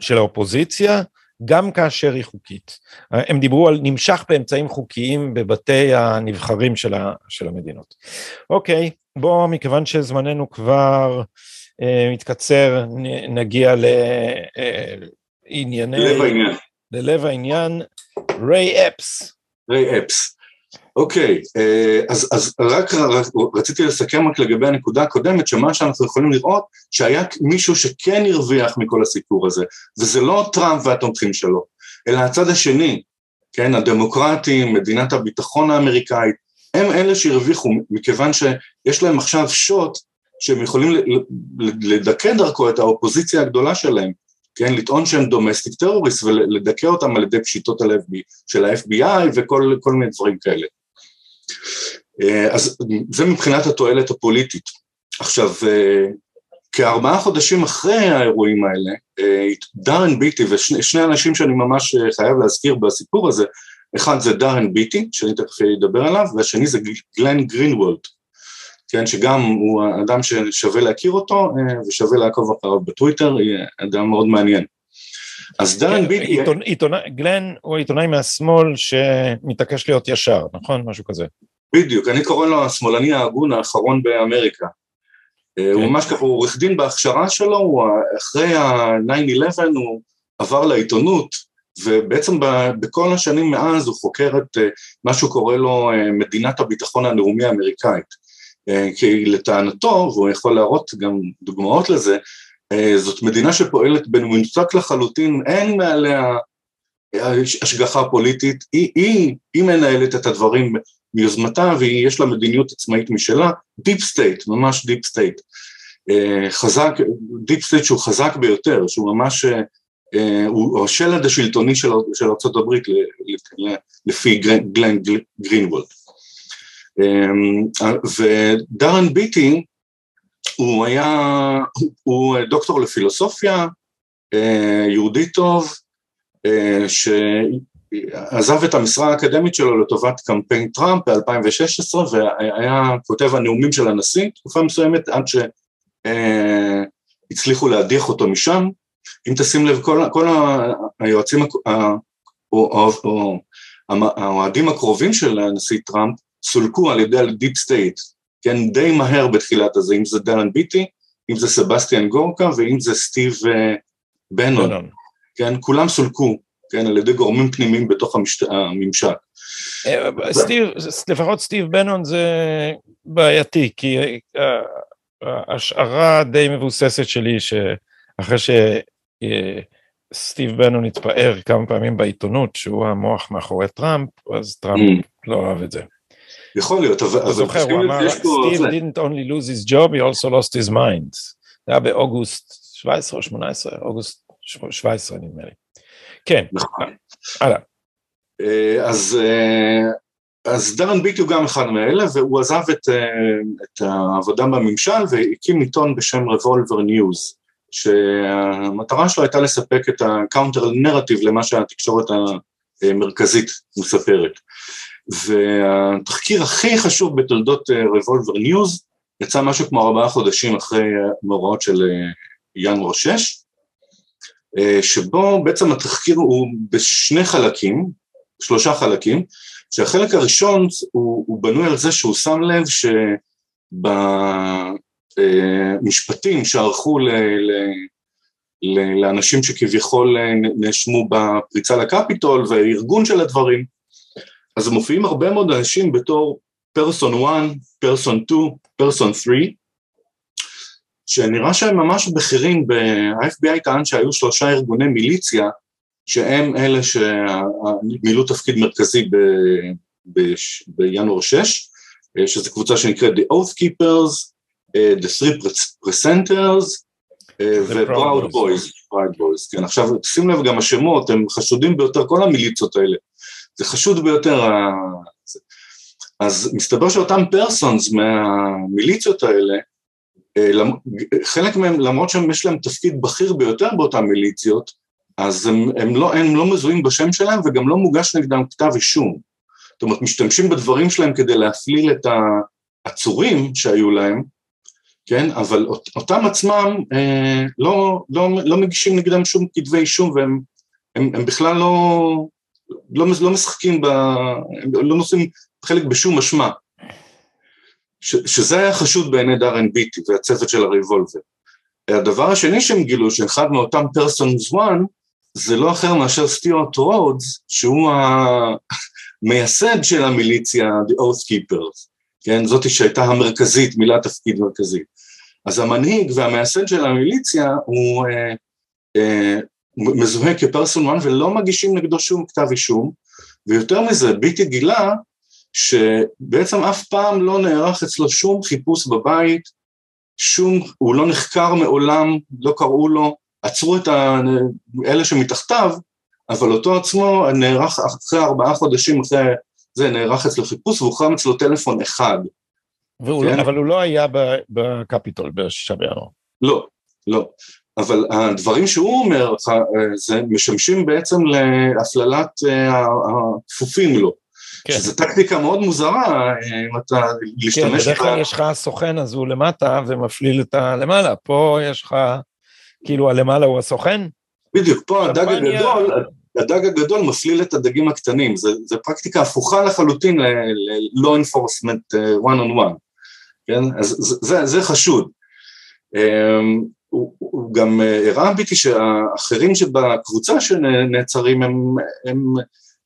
של האופוזיציה, גם כאשר היא חוקית. הם דיברו על נמשך באמצעים חוקיים בבתי הנבחרים של, ה, של המדינות. אוקיי, בואו, מכיוון שזמננו כבר אה, מתקצר, נ, נגיע לענייני... לב העניין. ללב העניין, ריי אפס. ריי אפס. אוקיי, אה, אז, אז רק, רציתי לסכם רק לגבי הנקודה הקודמת, שמה שאנחנו יכולים לראות, שהיה מישהו שכן הרוויח מכל הסיפור הזה, וזה לא טראמפ והתומכים שלו, אלא הצד השני, כן, הדמוקרטים, מדינת הביטחון האמריקאית, הם אלה שהרוויחו, מכיוון שיש להם עכשיו שוט שהם יכולים לדכא דרכו את האופוזיציה הגדולה שלהם, כן, לטעון שהם דומסטיק טרוריסט ולדכא אותם על ידי פשיטות של ה-FBI וכל מיני דברים כאלה. אה, אז זה מבחינת התועלת הפוליטית. עכשיו, אה, כארבעה חודשים אחרי האירועים האלה, אה, דארן ביטי ושני אנשים שאני ממש חייב להזכיר בסיפור הזה, אחד זה דארן ביטי, שאני תכף אדבר עליו, והשני זה גלן גרינוולד, כן, שגם הוא אדם ששווה להכיר אותו ושווה לעקוב אחריו בטוויטר, אדם מאוד מעניין. אז דארן כן, ביטי... גלן הוא עיתונאי מהשמאל שמתעקש להיות ישר, נכון? משהו כזה. בדיוק, אני קורא לו השמאלני ההגון האחרון באמריקה. אה, הוא כן. ממש ככה, הוא עורך דין בהכשרה שלו, הוא אחרי ה-9-11 הוא עבר לעיתונות, ובעצם בכל השנים מאז הוא חוקר את אה, מה שהוא קורא לו אה, מדינת הביטחון הלאומי האמריקאית. כי לטענתו, והוא יכול להראות גם דוגמאות לזה, זאת מדינה שפועלת במנותק לחלוטין, אין מעליה השגחה פוליטית, היא, היא, היא מנהלת את הדברים מיוזמתה ויש לה מדיניות עצמאית משלה, deep state, ממש deep state. חזק, deep state שהוא חזק ביותר, שהוא ממש, הוא השלד השלטוני של, של ארה"ב לפי גלן גרינוולד. ודארן ביטי הוא היה, הוא דוקטור לפילוסופיה, אה, יהודי טוב, אה, עזב את המשרה האקדמית שלו לטובת קמפיין טראמפ ב-2016 והיה כותב הנאומים של הנשיא תקופה מסוימת עד שהצליחו להדיח אותו משם. אם תשים לב, כל, כל היועצים או האוהדים הקרובים של הנשיא טראמפ סולקו על ידי ה deep state, כן, די מהר בתחילת הזה, אם זה דארן ביטי, אם זה סבסטיאן גורקה ואם זה סטיב אה, בנון, כן, כולם סולקו כן, על ידי גורמים פנימיים בתוך המשת... הממשק. אה, סטיב, לפחות סטיב בנון זה בעייתי, כי אה, ההשערה די מבוססת שלי שאחרי שסטיב בנון התפאר כמה פעמים בעיתונות שהוא המוח מאחורי טראמפ, אז טראמפ אממ. לא אוהב את זה. יכול להיות, אבל... אתה זוכר, הוא אמר, סטיב didn't only lose his job, he also lost his mind. זה היה באוגוסט 17 או 18, אוגוסט 17 נדמה לי. כן, נכון. הלאה. אה, אז, אה, אז דארן ביטי הוא גם אחד מאלה, והוא עזב את, אה, את העבודה בממשל והקים עיתון בשם Revolver News, שהמטרה שלו הייתה לספק את ה counter narrative למה שהתקשורת המרכזית מספרת. והתחקיר הכי חשוב בתולדות רבולבר ניוז יצא משהו כמו ארבעה חודשים אחרי מאורעות של ינואר 6, אה, שבו בעצם התחקיר הוא בשני חלקים, שלושה חלקים, שהחלק הראשון הוא, הוא בנוי על זה שהוא שם לב שבמשפטים שערכו ל, ל, ל, לאנשים שכביכול נאשמו בפריצה לקפיטול והארגון של הדברים, אז מופיעים הרבה מאוד אנשים בתור פרסון 1, פרסון 2, פרסון 3, שנראה שהם ממש בכירים, ה-FBI טען שהיו שלושה ארגוני מיליציה, שהם אלה שמילאו תפקיד מרכזי ב, ב, בינואר 6, שזו קבוצה שנקראת The Oath Keepers, The Three Presenters ו-Proud Boys, Proud Boys, כן, עכשיו שים לב גם השמות, הם חשודים ביותר, כל המיליציות האלה, זה חשוד ביותר, אז מסתבר שאותם פרסונס מהמיליציות האלה, אה, חלק מהם, למרות שיש להם תפקיד בכיר ביותר באותן מיליציות, אז הם, הם, לא, הם לא מזוהים בשם שלהם וגם לא מוגש נגדם כתב אישום. זאת אומרת, משתמשים בדברים שלהם כדי להפליל את העצורים שהיו להם, כן, אבל אותם עצמם אה, לא, לא, לא מגישים נגדם שום כתבי אישום והם הם, הם בכלל לא, לא, לא משחקים, ב, לא נושאים חלק בשום אשמה. ש, שזה היה חשוד בעיני דארן ביטי והצוות של הריבולבר. הדבר השני שהם גילו, שאחד מאותם persons one, זה לא אחר מאשר סטיוארט רודס, שהוא המייסד של המיליציה, The Oath Keepers, כן, זאתי שהייתה המרכזית, מילת תפקיד מרכזית. אז המנהיג והמייסד של המיליציה הוא אה, אה, מזוהה כפרסון וואן ולא מגישים נגדו שום כתב אישום, ויותר מזה, ביטי גילה שבעצם אף פעם לא נערך אצלו שום חיפוש בבית, שום, הוא לא נחקר מעולם, לא קראו לו, עצרו את ה, אלה שמתחתיו, אבל אותו עצמו נערך אחרי ארבעה חודשים אחרי זה, נערך אצלו חיפוש והוחרם אצלו טלפון אחד. והוא לא- כן? אבל הוא לא היה בקפיטול בשישה בינואר. לא, לא. אבל הדברים שהוא אומר זה משמשים בעצם להפללת אה, הכפופים לו. כן. שזו טקטיקה מאוד מוזרה, אם אתה להשתמש... כן, בדרך כלל יש לך סוכן אז הוא למטה ומפליל את הלמעלה, פה יש לך, כאילו הלמעלה הוא הסוכן? בדיוק, פה הדג הגדול, הדג הגדול מפליל את הדגים הקטנים, זו פרקטיקה הפוכה לחלוטין ל-law enforcement אה, one on one, כן? אז זה, זה חשוד. הוא, הוא גם אה, הראה ביטי שהאחרים שבקבוצה שנעצרים הם, הם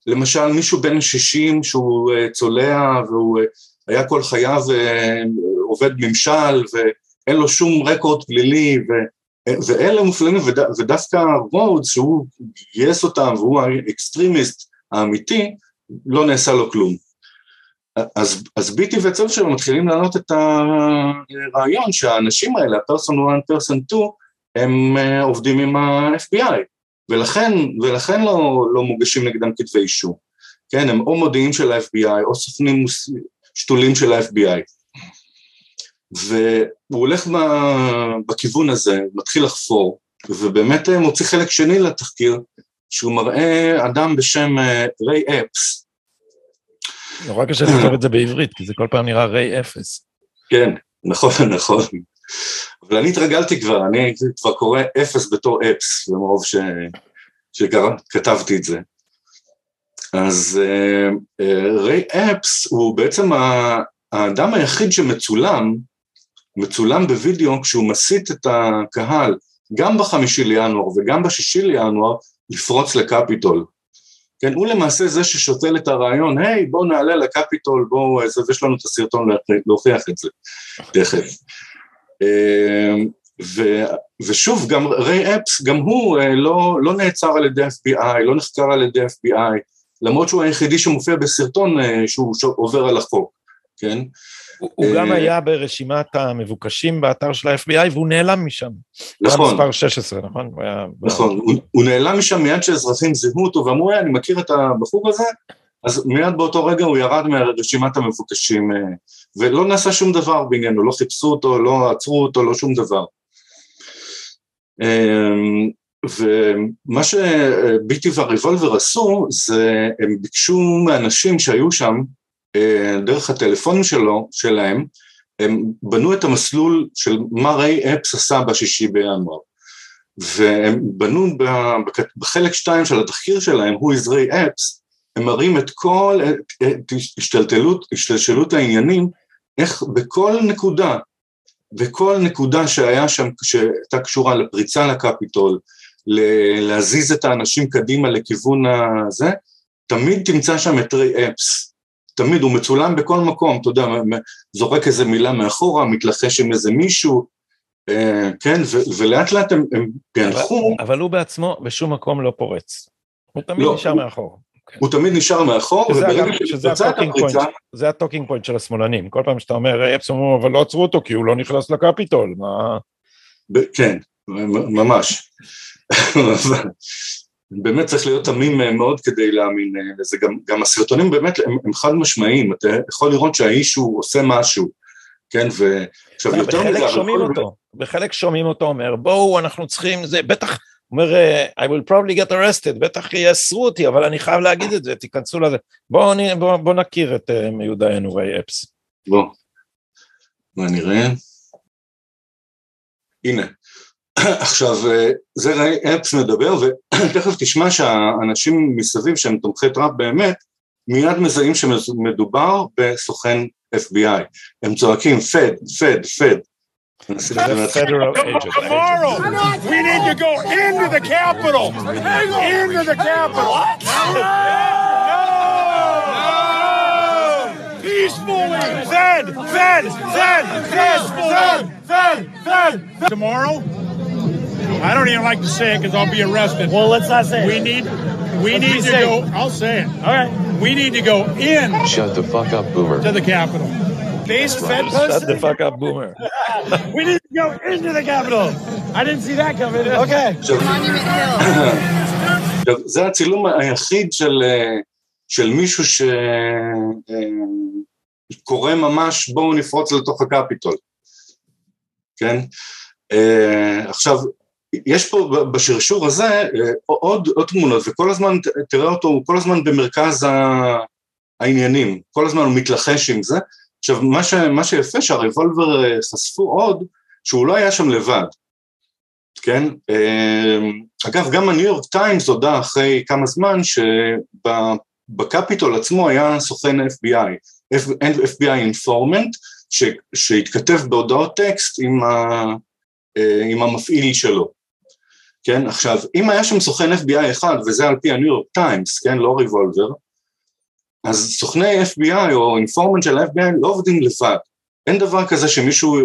למשל מישהו בן 60 שהוא אה, צולע והוא היה כל חייו עובד ממשל ואין לו שום רקורד פלילי ו... ואלה מופלאים, וד, ודווקא רודס, שהוא גייס אותם והוא ה extremist האמיתי, לא נעשה לו כלום. אז, אז ביטי והצוות שלו מתחילים להעלות את הרעיון שהאנשים האלה, ה person 1, person 2, הם אה, עובדים עם ה-FBI, ולכן, ולכן לא, לא מוגשים נגדם כתבי אישום. כן, הם או מודיעים של ה-FBI או סוכנים שתולים של ה-FBI. והוא הולך בכיוון הזה, מתחיל לחפור, ובאמת אה, מוציא חלק שני לתחקיר, שהוא מראה אדם בשם אה, ריי אפס. נורא קשה לכתוב את זה בעברית, כי זה כל פעם נראה ריי אפס. כן, נכון, נכון. אבל אני התרגלתי כבר, אני כבר קורא אפס בתור אפס, למרוב ש... שכתבתי את זה. אז uh, uh, ריי אפס הוא בעצם האדם היחיד שמצולם מצולם בווידאו כשהוא מסית את הקהל, גם בחמישי לינואר וגם בשישי לינואר, לפרוץ לקפיטול. כן, הוא למעשה זה ששותל את הרעיון, היי, בואו נעלה לקפיטול, בואו, ויש לנו את הסרטון להוכיח את זה, תכף. אמ, ו, ושוב, גם ריי אפס, גם הוא אה, לא, לא נעצר על ידי FBI, לא נחקר על ידי FBI, למרות שהוא היחידי שמופיע בסרטון אה, שהוא עובר על החוק, כן? הוא גם אה, היה ברשימת המבוקשים באתר של ה-FBI והוא נעלם משם. נכון. הוא מספר 16, נכון? נכון, הוא נעלם משם מיד שאזרחים זיהו אותו ואמרו, אני מכיר את הבחור הזה, אז מיד באותו רגע הוא ירד מרשימת המבוקשים, אה, ולא נעשה שום דבר בעניינו, לא חיפשו אותו, לא עצרו אותו, לא שום דבר. אמ, ומה שביטי והריבולבר עשו, זה הם ביקשו מאנשים שהיו שם, אה, דרך הטלפונים שלו, שלהם, הם בנו את המסלול של מה ריי אפס עשה בשישי בינואר. והם בנו בחלק שתיים של התחקיר שלהם, הוא is ריי אפס, הם מראים את כל, את השתלטלות, השתלשלות העניינים, איך בכל נקודה, בכל נקודה שהיה שם, שהייתה קשורה לפריצה לקפיטול, להזיז את האנשים קדימה לכיוון הזה, תמיד תמצא שם את ריי אפס. תמיד, הוא מצולם בכל מקום, אתה יודע, זורק איזה מילה מאחורה, מתלחש עם איזה מישהו, אה, כן, ולאט לאט הם, הם. אבל, אבל הוא בעצמו בשום מקום לא פורץ. הוא תמיד לא, נשאר הוא, מאחור. כן. הוא תמיד נשאר מאחור, וברגע שתוצא את הפריצה... זה הטוקינג פוינט של השמאלנים. כל פעם שאתה אומר, אפס אומרים, אבל לא עצרו אותו כי הוא לא נכנס לקפיטול, מה... כן, ממש. באמת צריך להיות תמים אה, מאוד כדי להאמין אה, לזה, גם, גם הסרטונים באמת הם, הם חד משמעיים, אתה יכול לראות שהאיש הוא עושה משהו, כן, ועכשיו יותר מזה... בחלק שומעים אותו, בחלק שומעים אותו אומר, בואו אנחנו צריכים, זה. בטח, אומר, אה, I will probably get arrested, בטח יאסרו אותי, אבל אני חייב להגיד את זה, תיכנסו לזה, בואו בוא, בוא נכיר את מיודענו ריי אפס. בוא, מה נראה? הנה, עכשיו, אה, זה ראי אפס מדבר, ותכף תשמע שהאנשים מסביב שהם תומכי טראמפ באמת, מיד מזהים שמדובר בסוכן FBI. הם צועקים פד, פד, פד. Federal agent. Tomorrow, we need to go into the Capitol. Into the Capitol. Peacefully. Fed, fed, fed, fed, fed, fed, fed. Tomorrow, I don't even like to say it because I'll be arrested. Well, let's not say we it. Need, we let's need to safe. go. I'll say it. All right. We need to go in. Shut the fuck up, boomer. To the Capitol. base fed? Shut the fuck up, boomer. we didn't go into the Capitol. I didn't see that coming. Okay. Monument Hill. עכשיו, זה הצילום היחיד של, אה, של מישהו שקורא ממש בואו נפרוץ לתוך הקפיטול, כן? אה, עכשיו, יש פה בשרשור הזה אה, עוד, עוד תמונות, וכל הזמן, תראה אותו, הוא כל הזמן במרכז העניינים, כל הזמן הוא מתלחש עם זה. עכשיו, מה, שיפה שהרבולבר חשפו עוד, שהוא לא היה שם לבד. כן? אמ, אגב, גם הניו יורק טיימס הודה אחרי כמה זמן שבקפיטול עצמו היה סוכן FBI, FBI אינפורמנט, שהתכתב בהודעות טקסט עם, ה, אה, עם המפעיל שלו. כן, עכשיו, אם היה שם סוכן FBI אחד, וזה על פי הניו יורק טיימס, כן, לא ריבולבר, אז סוכני FBI או אינפורמנט של ה-FBI לא עובדים לבד. אין דבר כזה שמישהו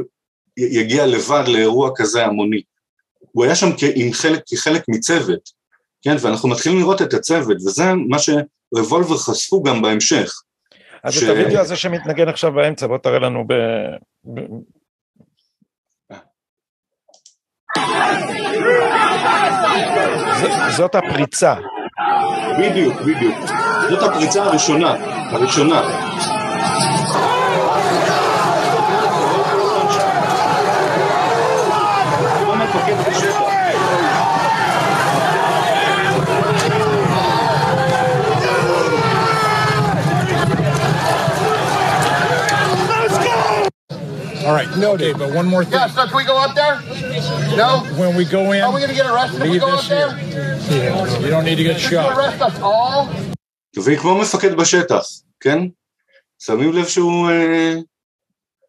יגיע לבד לאירוע כזה המוני. הוא היה שם עם חלק, כחלק מצוות, כן, ואנחנו מתחילים לראות את הצוות, וזה מה שרבולבר חשפו גם בהמשך. אז ש... את הוידאו הזה שמתנגן עכשיו באמצע, בוא תראה לנו ב... ב... ז, זאת הפריצה. בדיוק, בדיוק. זאת הפריצה הראשונה, הראשונה. All right. Okay, but one more thing. Yeah, so can we go up there? No? When we go in, Are we going to get arrested if we leave go this up there? here. Yeah, you don't need to get shot. arrest us all? והיא כמו מפקד בשטח, כן? שמים לב שהוא, אה,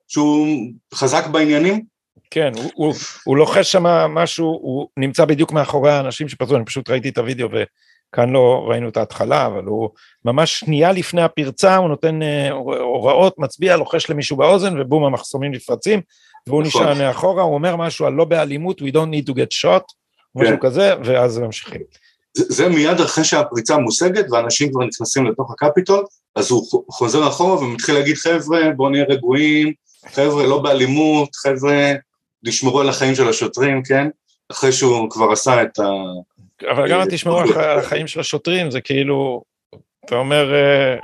שהוא חזק בעניינים? כן, הוא, הוא, הוא לוחש שם משהו, הוא נמצא בדיוק מאחורי האנשים שפרצו, אני פשוט ראיתי את הוידאו וכאן לא ראינו את ההתחלה, אבל הוא ממש שנייה לפני הפרצה, הוא נותן אה, הוראות, מצביע, לוחש למישהו באוזן, ובום, המחסומים נפרצים, והוא נכון. נשאר מאחורה, הוא אומר משהו על לא באלימות, we don't need to get shot, משהו כן. כזה, ואז ממשיכים. זה, זה מיד אחרי שהפריצה מושגת ואנשים כבר נכנסים לתוך הקפיטול, אז הוא חוזר אחורה ומתחיל להגיד חבר'ה בואו נהיה רגועים, חבר'ה לא באלימות, חבר'ה תשמרו על החיים של השוטרים, כן? אחרי שהוא כבר עשה את ה... אבל גם אה, על אוקיי. על החיים של השוטרים, זה כאילו, אתה אומר, אה,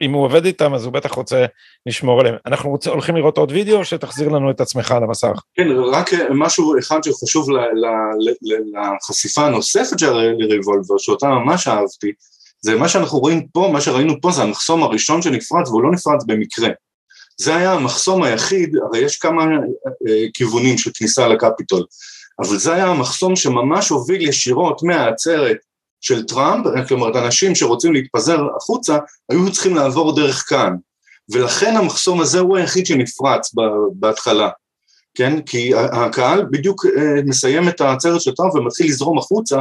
אם הוא עובד איתם, אז הוא בטח רוצה לשמור עליהם. אנחנו רוצ, הולכים לראות עוד וידאו, או שתחזיר לנו את עצמך על המסך? כן, רק משהו אחד שחשוב ל, ל, ל, לחשיפה הנוספת של ריבולבר, שאותה ממש אהבתי, זה מה שאנחנו רואים פה, מה שראינו פה זה המחסום הראשון שנפרץ, והוא לא נפרץ במקרה. זה היה המחסום היחיד, הרי יש כמה אה, כיוונים של כניסה לקפיטול, אבל זה היה המחסום שממש הוביל ישירות מהעצרת של טראמפ, כלומר, אנשים שרוצים להתפזר החוצה, היו צריכים לעבור דרך כאן. ולכן המחסום הזה הוא היחיד שנפרץ בהתחלה, כן? כי הקהל בדיוק אה, מסיים את העצרת של טראמפ ומתחיל לזרום החוצה,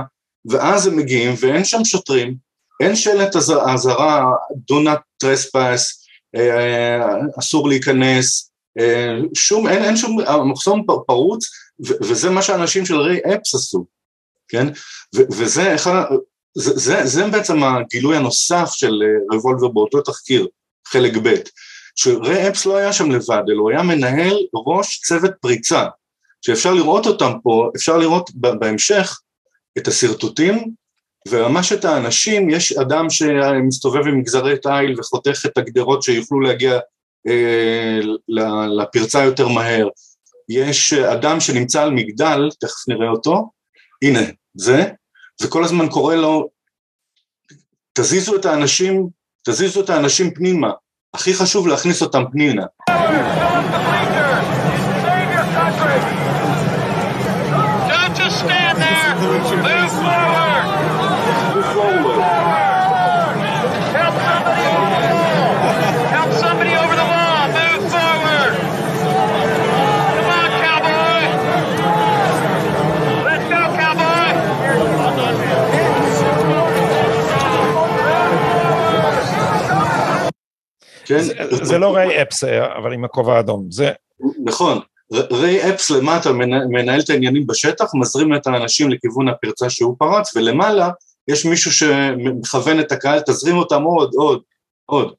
ואז הם מגיעים ואין שם שוטרים, אין שלט אז- אזהרה, do not trespass, אסור להיכנס, אה, שום, אין, אין שום, המחסום פרוץ, וזה מה שאנשים של ריי אפס עשו, כן? וזה אחד, זה, זה, זה בעצם הגילוי הנוסף של אה, רבולבר באותו תחקיר, חלק ב', שריי אפס לא היה שם לבד, אלא הוא היה מנהל ראש צוות פריצה, שאפשר לראות אותם פה, אפשר לראות בהמשך את השרטוטים, וממש את האנשים, יש אדם שמסתובב עם מגזרי תיל וחותך את הגדרות שיוכלו להגיע אה, לפרצה יותר מהר, יש אדם שנמצא על מגדל, תכף נראה אותו, הנה, זה, וכל הזמן קורא לו, תזיזו את האנשים, תזיזו את האנשים פנימה, הכי חשוב להכניס אותם פנימה. כן? זה, זה לא ריי אפס, אה, אבל עם הכובע האדום, זה, נכון, ריי אפס למטה מנהל, מנהל את העניינים בשטח, מזרים את האנשים לכיוון הפרצה שהוא פרץ, ולמעלה יש מישהו שמכוון את הקהל, תזרים אותם עוד, עוד, עוד.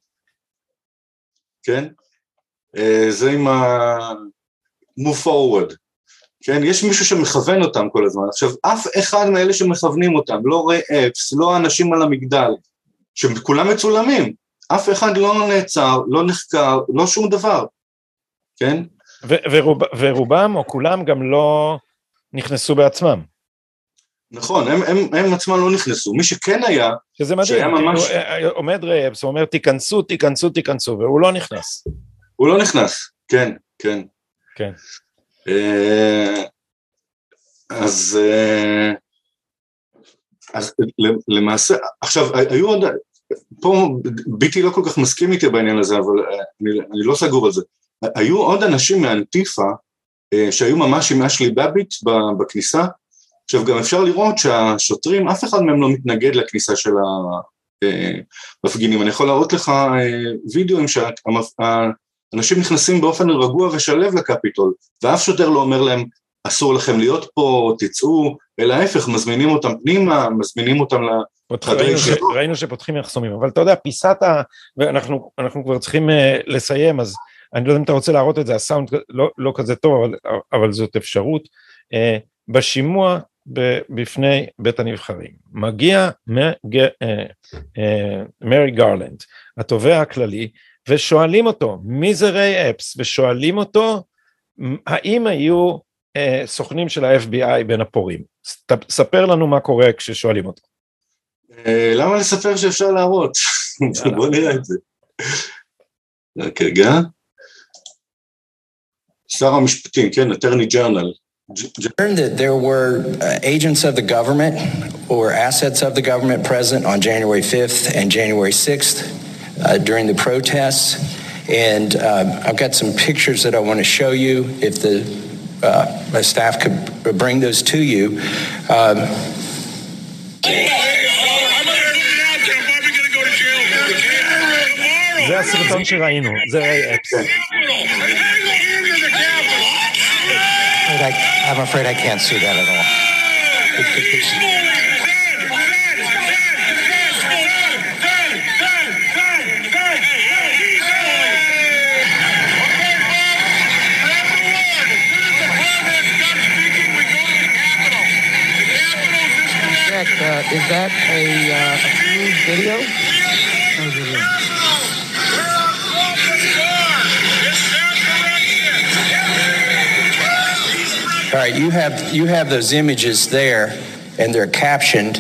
כן? אה, זה עם ה... move forward. כן, יש מישהו שמכוון אותם כל הזמן. עכשיו, אף אחד מאלה שמכוונים אותם, לא ריי אפס, לא האנשים על המגדל, שכולם מצולמים, אף אחד לא נעצר, לא נחקר, לא שום דבר, כן? ו- ורוב, ורובם או כולם גם לא נכנסו בעצמם. נכון, הם, הם, הם עצמם לא נכנסו. מי שכן היה, שזה מדהים, שהיה ממש- כאילו, אה, אה, עומד רייבס, הוא אומר תיכנסו, תיכנסו, תיכנסו, והוא לא נכנס. הוא לא נכנס, כן, כן. כן. אה, אז, אה, אז למעשה, עכשיו, היו עוד, פה ביטי לא כל כך מסכים איתי בעניין הזה, אבל אה, אני, אני לא סגור על זה. היו עוד אנשים מאנטיפה אה, שהיו ממש עם אשלי בביט בכניסה. עכשיו, גם אפשר לראות שהשוטרים, אף אחד מהם לא מתנגד לכניסה של המפגינים. אני יכול להראות לך אה, וידאוים שהאנשים נכנסים באופן רגוע ושלב לקפיטול, ואף שוטר לא אומר להם, אסור לכם להיות פה, תצאו, אלא ההפך, מזמינים אותם פנימה, מזמינים אותם ל... חדרי ראינו, ש, שירות. ראינו שפותחים מחסומים, אבל אתה יודע, פיסת ה... ואנחנו אנחנו כבר צריכים uh, לסיים, אז אני לא יודע אם אתה רוצה להראות את זה, הסאונד לא, לא כזה טוב, אבל, אבל זאת אפשרות. Uh, בשימוע בפני בית הנבחרים, מגיע מג, uh, מרי גרלנד, התובע הכללי, ושואלים אותו, מי זה ריי אפס? ושואלים אותו, האם היו סוכנים של ה-FBI בין הפורעים? ספר לנו מה קורה כששואלים אותו. אה, למה לספר שאפשר להראות? יאללה. בוא נראה את זה. רק רגע. שר המשפטים, כן, אטרני ג'רנל. learned that there were uh, agents of the government or assets of the government present on January 5th and January 6th uh, during the protests. And uh, I've got some pictures that I want to show you if the uh, my staff could bring those to you. Um, זה הסרטון שראינו, זה ריי אפס. I, I'm afraid I can't see that at all. Jack, uh, is that a, uh, approved video? All right, you have you have those images there, and they're captioned.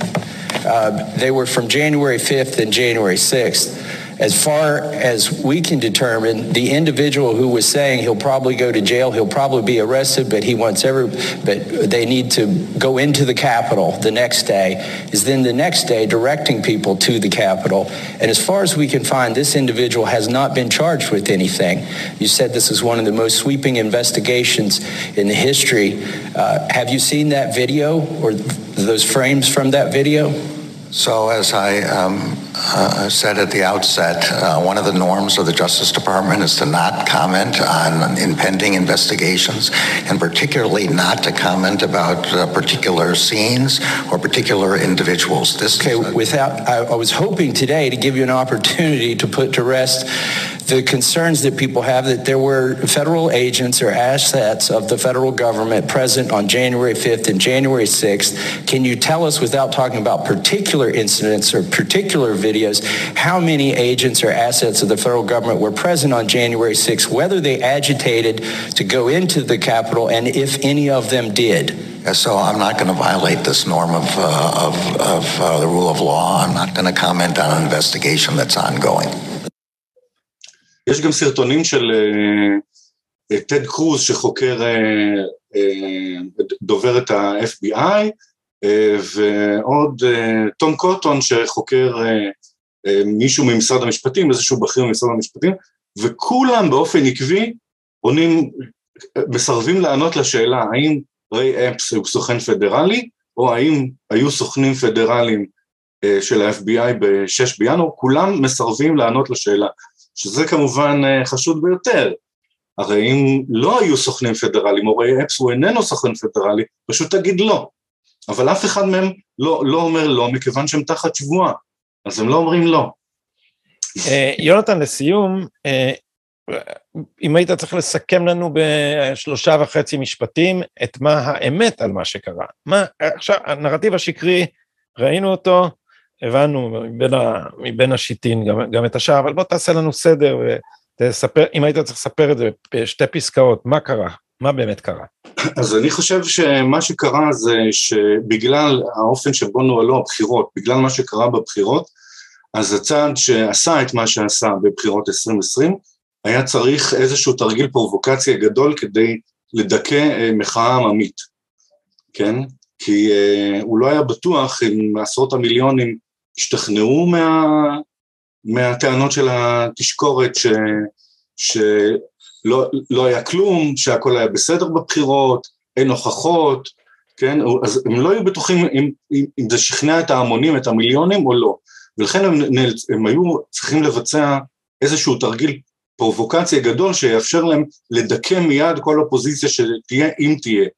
Uh, they were from January 5th and January 6th. As far as we can determine, the individual who was saying he'll probably go to jail, he'll probably be arrested, but he wants every, but they need to go into the Capitol the next day, is then the next day directing people to the Capitol. And as far as we can find, this individual has not been charged with anything. You said this is one of the most sweeping investigations in the history. Uh, have you seen that video or those frames from that video? So, as I um, uh, said at the outset, uh, one of the norms of the Justice Department is to not comment on impending investigations, and particularly not to comment about uh, particular scenes or particular individuals. This Okay, without, I, I was hoping today to give you an opportunity to put to rest the concerns that people have that there were federal agents or assets of the federal government present on January 5th and January 6th. Can you tell us, without talking about particular incidents or particular videos, how many agents or assets of the federal government were present on January 6th, whether they agitated to go into the Capitol, and if any of them did? so I'm not going to violate this norm of, uh, of, of uh, the rule of law. I'm not going to comment on an investigation that's ongoing. יש גם סרטונים של אה, אה, טד קרוז שחוקר אה, אה, דובר את ה-FBI אה, ועוד תום קוטון שחוקר אה, אה, מישהו ממשרד המשפטים, איזשהו בכיר ממשרד המשפטים וכולם באופן עקבי עונים, מסרבים לענות לשאלה האם ריי אפס הוא סוכן פדרלי או האם היו סוכנים פדרליים של ה-FBI ב-6 בינואר, כולם מסרבים לענות לשאלה. שזה כמובן אה, חשוד ביותר. הרי אם לא היו סוכנים פדרליים, או ריי אפס הוא איננו סוכן פדרלי, פשוט תגיד לא. אבל אף אחד מהם לא, לא אומר לא, מכיוון שהם תחת שבועה, אז הם לא אומרים לא. אה, יונתן, לסיום, אה, אם היית צריך לסכם לנו בשלושה וחצי משפטים את מה האמת על מה שקרה. מה, עכשיו, הנרטיב השקרי, ראינו אותו, הבנו מבין, ה, מבין השיטין גם, גם את השאר, אבל בוא תעשה לנו סדר ותספר, אם היית צריך לספר את זה בשתי פסקאות, מה קרה? מה באמת קרה? אז אני חושב שמה שקרה זה שבגלל האופן שבו נוהלו הבחירות, בגלל מה שקרה בבחירות, אז הצעד שעשה את מה שעשה בבחירות 2020, היה צריך איזשהו תרגיל פרובוקציה גדול כדי לדכא אה, מחאה עממית, כן? כי uh, הוא לא היה בטוח אם עשרות המיליונים השתכנעו מה, מהטענות של התשקורת ש, שלא לא היה כלום, שהכל היה בסדר בבחירות, אין הוכחות, כן? אז הם לא היו בטוחים אם, אם, אם זה שכנע את ההמונים, את המיליונים או לא. ולכן הם, הם היו צריכים לבצע איזשהו תרגיל פרובוקציה גדול שיאפשר להם לדכא מיד כל אופוזיציה שתהיה, אם תהיה,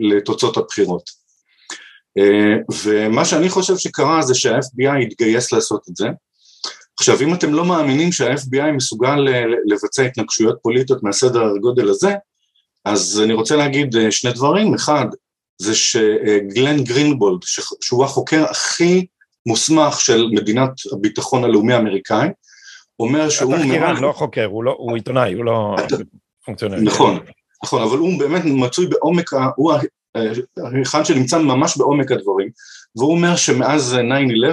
לתוצאות הבחירות. אה, ומה שאני חושב שקרה זה שה-FBI התגייס לעשות את זה. עכשיו, אם אתם לא מאמינים שה-FBI מסוגל לבצע התנגשויות פוליטיות מהסדר הגודל הזה, אז אני רוצה להגיד אה, שני דברים. אחד, זה שגלן גרינבולד, שהוא החוקר הכי מוסמך של מדינת הביטחון הלאומי האמריקאי, אומר שהוא... התחקירן, לא חוקר, הוא, לא, הוא עיתונאי, הוא לא פונקציונרי. נכון, נכון, אבל הוא באמת מצוי בעומק, הוא האחד שנמצא ממש בעומק הדברים, והוא אומר שמאז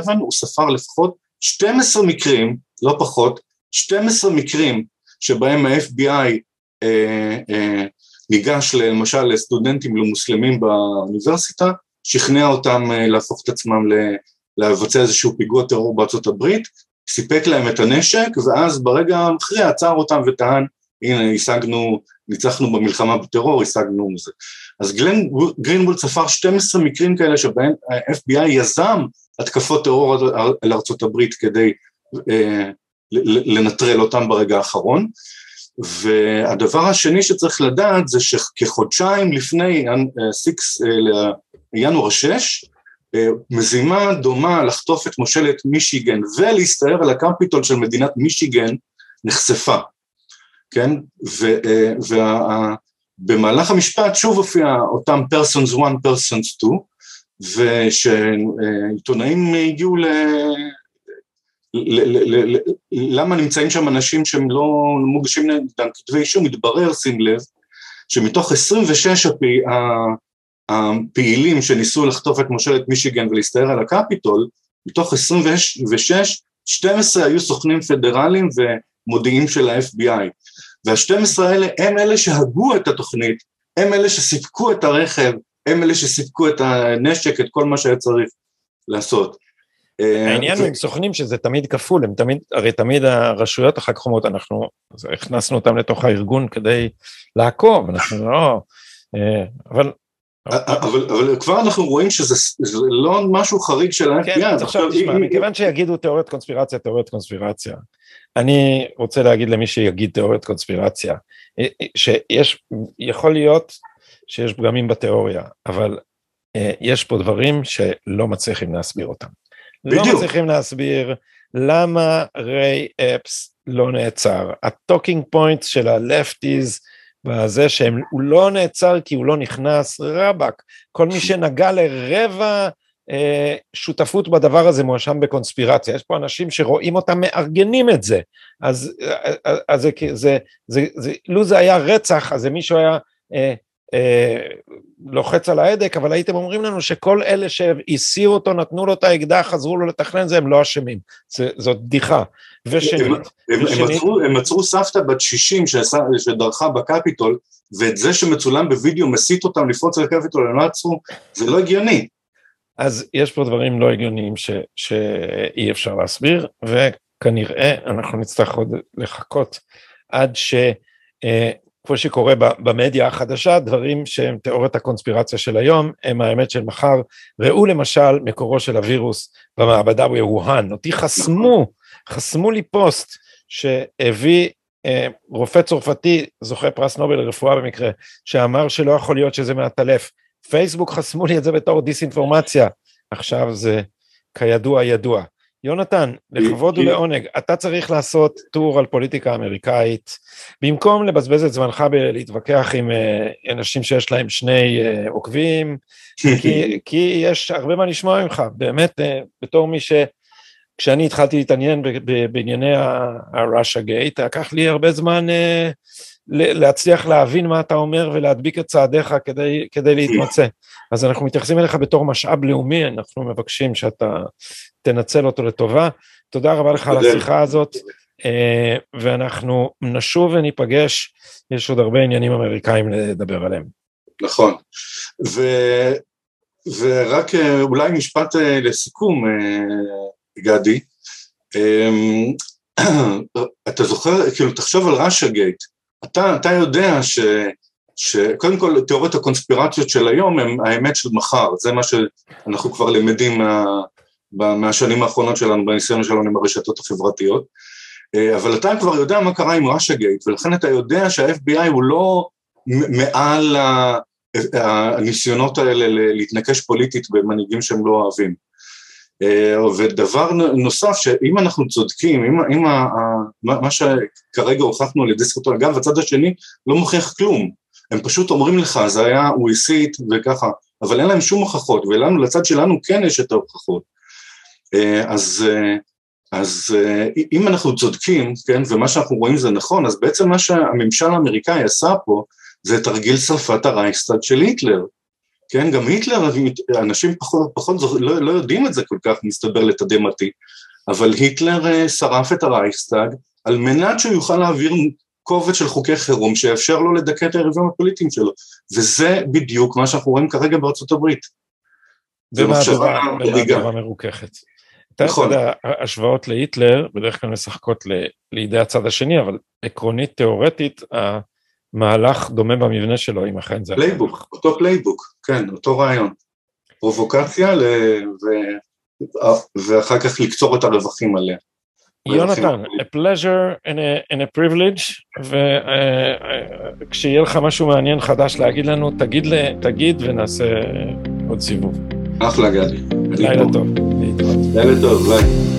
9-11 הוא ספר לפחות 12 מקרים, לא פחות, 12 מקרים שבהם ה-FBI אה, אה, ניגש למשל לסטודנטים למוסלמים באוניברסיטה, שכנע אותם אה, להפוך את עצמם ל... לבצע איזשהו פיגוע טרור בארצות הברית, סיפק להם את הנשק, ואז ברגע המכריע עצר אותם וטען, הנה השגנו, ניצחנו במלחמה בטרור, השגנו מזה. אז גלן גרינבולד ספר 12 מקרים כאלה שבהם ה-FBI יזם התקפות טרור על ארצות הברית כדי אה, לנטרל אותם ברגע האחרון. והדבר השני שצריך לדעת זה שכחודשיים לפני 6 אה, לינואר 6, אה, מזימה דומה לחטוף את מושלת מישיגן ולהסתער על הקפיטול של מדינת מישיגן נחשפה, כן? ובמהלך המשפט שוב הופיע אותם persons 1, persons 2, ושעיתונאים הגיעו ל... למה נמצאים שם אנשים שהם לא מוגשים נגדם כתבי אישום, מתברר, שים לב, שמתוך 26 הפי... הפעילים שניסו לחטוף את מושלת מישיגן ולהסתער על הקפיטול, מתוך 26, 12 היו סוכנים פדרליים ומודיעים של ה-FBI. וה-12 האלה הם אלה שהגו את התוכנית, הם אלה שסיפקו את הרכב, הם אלה שסיפקו את הנשק, את כל מה שהיה צריך לעשות. אה, העניין עם סוכנים שזה תמיד כפול, הם תמיד, הרי תמיד הרשויות אחר כך אומרות, אנחנו הכנסנו אותם לתוך הארגון כדי לעקוב, אנחנו לא, אה, אבל אבל, אבל כבר אנחנו רואים שזה לא משהו חריג של ה-FBI. כן, עכשיו תשמע, מכיוון שיגידו תיאוריית קונספירציה, תיאוריית קונספירציה, אני רוצה להגיד למי שיגיד תיאוריית קונספירציה, אה, אה, שיש, יכול להיות שיש פגמים בתיאוריה, אבל אה, יש פה דברים שלא מצליחים להסביר אותם. לא בדיוק. לא מצליחים להסביר למה ריי אפס לא נעצר. ה talking point של ה-lefties, בזה שהוא לא נעצר כי הוא לא נכנס, רבאק, כל מי שנגע לרבע שותפות בדבר הזה מואשם בקונספירציה, יש פה אנשים שרואים אותם מארגנים את זה, אז, אז, אה, אה, אז זה, זה, זה, זה, לו זה היה רצח, אז מישהו היה אה, אה, לוחץ על ההדק, אבל הייתם אומרים לנו שכל אלה שהסירו אותו, נתנו לו את האקדח, עזרו לו לתכנן זה, הם לא אשמים. זאת בדיחה. ושנית, הם, ושנית... הם, עצרו, הם עצרו סבתא בת 60 שעשה, שדרכה בקפיטול, ואת זה שמצולם בווידאו מסית אותם לפרוץ על הקפיטול, הם לא עצרו, זה לא הגיוני. אז יש פה דברים לא הגיוניים ש, שאי אפשר להסביר, וכנראה אנחנו נצטרך עוד לחכות עד ש... אה, כמו שקורה במדיה החדשה, דברים שהם תיאוריית הקונספירציה של היום, הם האמת של מחר. ראו למשל מקורו של הווירוס במעבדה בווהאן, אותי חסמו, חסמו לי פוסט שהביא אה, רופא צרפתי, זוכה פרס נובל לרפואה במקרה, שאמר שלא יכול להיות שזה מעטלף. פייסבוק חסמו לי את זה בתור דיסאינפורמציה, עכשיו זה כידוע ידוע. יונתן, לכבוד ולעונג, אתה צריך לעשות טור על פוליטיקה אמריקאית, במקום לבזבז את זמנך בלהתווכח עם אה, אנשים שיש להם שני אה, עוקבים, כי, כי יש הרבה מה לשמוע ממך, באמת, אה, בתור מי ש... כשאני התחלתי להתעניין בענייני ה-Russia Gate, לקח לי הרבה זמן להצליח להבין מה אתה אומר ולהדביק את צעדיך כדי, כדי להתמצא. אז אנחנו מתייחסים אליך בתור משאב לאומי, אנחנו מבקשים שאתה תנצל אותו לטובה. תודה רבה לך על. השיחה הזאת, אה, ואנחנו נשוב וניפגש, יש עוד הרבה עניינים אמריקאים לדבר עליהם. נכון. ו, ורק אה, אולי משפט אה, לסיכום, גדי. אתה זוכר, כאילו, תחשוב על ראשה גייט. אתה, אתה יודע ש, שקודם כל תיאוריות הקונספירציות של היום הם האמת של מחר, זה מה שאנחנו כבר למדים מה, מהשנים האחרונות שלנו, בניסיון שלנו עם הרשתות החברתיות. אה, אבל אתה כבר יודע מה קרה עם ראשה גייט, ולכן אתה יודע שה-FBI הוא לא מעל הניסיונות האלה להתנקש פוליטית במנהיגים שהם לא אוהבים. אה, ודבר נוסף, שאם אנחנו צודקים, אם, אם ה, מה, מה שכרגע הוכחנו על ידי סרטון, אגב, הצד השני לא מוכיח כלום, הם פשוט אומרים לך, זה היה, הוא הסית וככה, אבל אין להם שום הוכחות, ולנו, לצד שלנו כן יש את ההוכחות. אה, אז, אה, אז אם אנחנו צודקים, כן, ומה שאנחנו רואים זה נכון, אז בעצם מה שהממשל האמריקאי עשה פה, זה תרגיל שרפת הרייכסטאג של היטלר. כן, גם היטלר, אנשים פחות, פחות זוכ- לא, לא יודעים את זה כל כך, מסתבר לתדהמתי, אבל היטלר אה, שרף את הרייכסטאג על מנת שהוא יוכל להעביר קובץ של חוקי חירום שיאפשר לו לדכא את היריבים הפוליטיים שלו, וזה בדיוק מה שאנחנו רואים כרגע בארצות הברית. במהדורה מרוככת. אתה נכון. יודע, השוואות להיטלר בדרך כלל משחקות לידי הצד השני, אבל עקרונית, תיאורטית, המהלך דומה במבנה שלו, אם אכן זה... פלייבוק, אותו פלייבוק, כן, אותו רעיון. פרובוקציה ל... ו... ואחר כך לקצור את הרווחים עליה. יונתן, a pleasure and a, and a privilege, וכשיהיה לך משהו מעניין חדש להגיד לנו, תגיד, ל- תגיד ונעשה עוד סיבוב. אחלה גדי. לילה. טוב. לילה טוב, ביי.